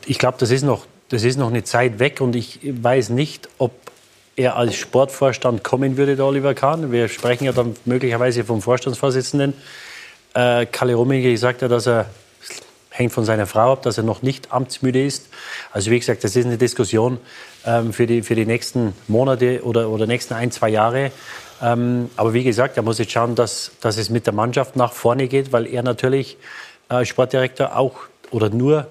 ich glaube, das ist noch, das ist noch eine Zeit weg und ich weiß nicht, ob er als Sportvorstand kommen würde, der Oliver Kahn. Wir sprechen ja dann möglicherweise vom Vorstandsvorsitzenden. Äh, Kalle Rummenigge sagt ja, dass er hängt von seiner Frau ab, dass er noch nicht amtsmüde ist. Also wie gesagt, das ist eine Diskussion ähm, für, die, für die nächsten Monate oder, oder nächsten ein, zwei Jahre. Ähm, aber wie gesagt, er muss jetzt schauen, dass, dass es mit der Mannschaft nach vorne geht, weil er natürlich äh, Sportdirektor auch oder nur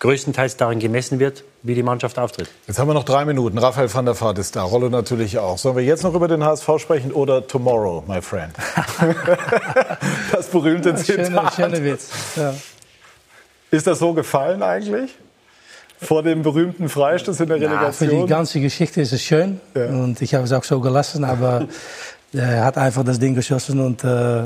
größtenteils daran gemessen wird, wie die Mannschaft auftritt. Jetzt haben wir noch drei Minuten. Raphael van der Vaart ist da, Rollo natürlich auch. Sollen wir jetzt noch über den HSV sprechen oder tomorrow, my friend? [laughs] das berühmte Schöner, Zitat. schöner Witz. Ja. Ist das so gefallen eigentlich? Vor dem berühmten Freistoß in der Ja, für Relegation? die ganze Geschichte ist es schön und ich habe es auch so gelassen, aber er hat einfach das Ding geschossen und äh,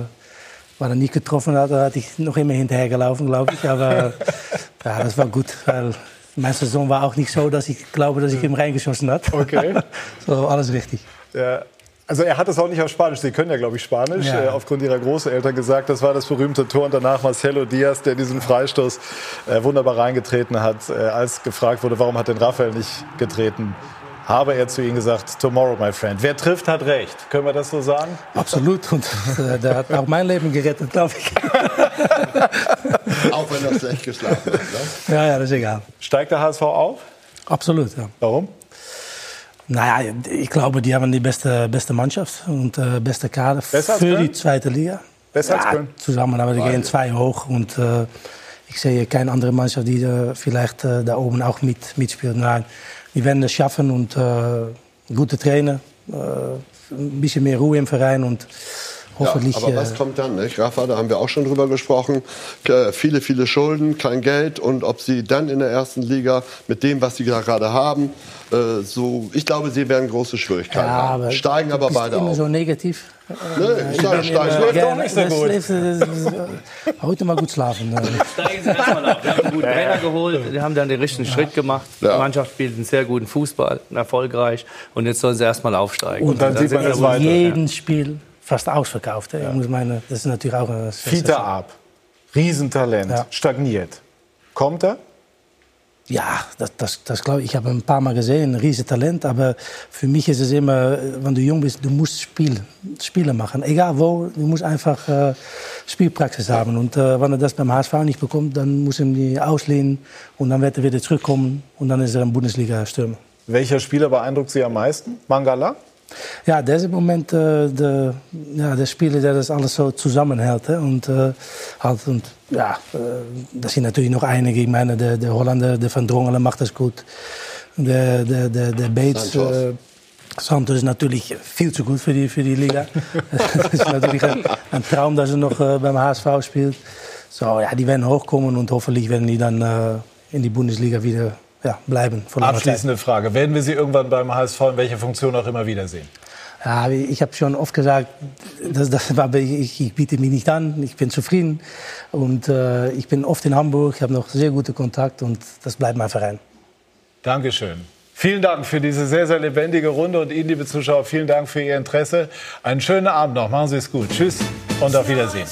Weil er nicht getroffen hat, hatte ich noch immer hinterhergelaufen, glaube ich. Aber [laughs] ja, das war gut, weil meine Saison war auch nicht so, dass ich glaube, dass ich ihm reingeschossen hat. Okay. [laughs] so, alles richtig. Ja. Also er hat es auch nicht auf Spanisch, Sie können ja, glaube ich, Spanisch, Ja. äh, aufgrund Ihrer Großeltern gesagt. Das war das berühmte Tor und danach Marcelo Diaz, der diesen Freistoß äh, wunderbar reingetreten hat, äh, als gefragt wurde, warum hat denn Raphael nicht getreten, habe er zu ihm gesagt, tomorrow, my friend. Wer trifft, hat recht. Können wir das so sagen? Absolut. Und äh, der hat auch mein Leben gerettet, glaube ich. Auch wenn er schlecht geschlafen hat. Ne? Ja, ja, das ist egal. Steigt der HSV auf? Absolut, ja. Warum? Naja, ich glaube, die haben die beste, beste Mannschaft und äh, beste Kader Besser als für die zweite Liga. Besser als ja, Köln? Zusammen, aber die Weil- gehen zwei hoch und äh, ich sehe keine andere Mannschaft, die da vielleicht äh, da oben auch mit, mitspielt. Nein, die werden es schaffen und äh, gute Trainer, äh, ein bisschen mehr Ruhe im Verein und hoffentlich. Ja, aber äh, was kommt dann? Nicht? Rafa, da haben wir auch schon drüber gesprochen. Äh, viele, viele Schulden, kein Geld. Und ob sie dann in der ersten Liga mit dem, was sie da gerade haben, äh, so, ich glaube, sie werden große Schwierigkeiten Ja, haben. aber Steigen aber bist beide immer auf. so negativ. Nee, Äh, ich sag, bin steigen. Läuft auch nicht so das gut. das ist, äh, Heute mal gut schlafen. äh. Steigen Sie erstmal auf. Wir haben einen guten Trainer geholt, die haben dann den richtigen Schritt gemacht. Die Mannschaft spielt einen sehr guten Fußball, erfolgreich. Und jetzt sollen sie erstmal aufsteigen. Und dann sind sieht man wir das weiter. jeden Spiel fast ausverkauft. hè. Ich muss meine, das ist natürlich auch ein Fiete ab. Riesentalent. Stagniert. Kommt er? Ja, das, das, das glaube ich. Ich habe ein paar Mal gesehen, ein riesen Talent. Aber für mich ist es immer, wenn du jung bist, du musst Spiel, Spiele machen. Egal wo, du musst einfach äh, Spielpraxis haben. Und äh, wenn er das beim HSV nicht bekommt, dann muss er die auslehnen. Und dann wird er wieder zurückkommen. Und dann ist er ein Bundesliga-Stürmer. Welcher Spieler beeindruckt Sie am meisten? Mangala? Ja, der ist im Moment äh, der, ja, der Spieler, der das alles so zusammenhält. Hè? Und, äh, halt, und ja, äh, das sind natürlich noch einige. Ich meine, der, der Holländer, der Van Drongelen macht das gut. Der, der, der, der Bates, äh, Santos ist natürlich viel zu gut für die, für die Liga. [laughs] [laughs] das ist natürlich ein, ein Traum, dass er noch äh, beim HSV spielt. So, ja, die werden hochkommen und hoffentlich werden die dann äh, in die Bundesliga wieder ja, bleiben. Abschließende Frage. Werden wir Sie irgendwann beim HSV in welcher Funktion auch immer wiedersehen? Ja, ich habe schon oft gesagt, das, das, aber ich, ich biete mich nicht an, ich bin zufrieden und äh, ich bin oft in Hamburg, ich habe noch sehr gute Kontakt und das bleibt mein Verein. Dankeschön. Vielen Dank für diese sehr, sehr lebendige Runde und Ihnen, liebe Zuschauer, vielen Dank für Ihr Interesse. Einen schönen Abend noch. Machen Sie es gut. Tschüss und auf Wiedersehen.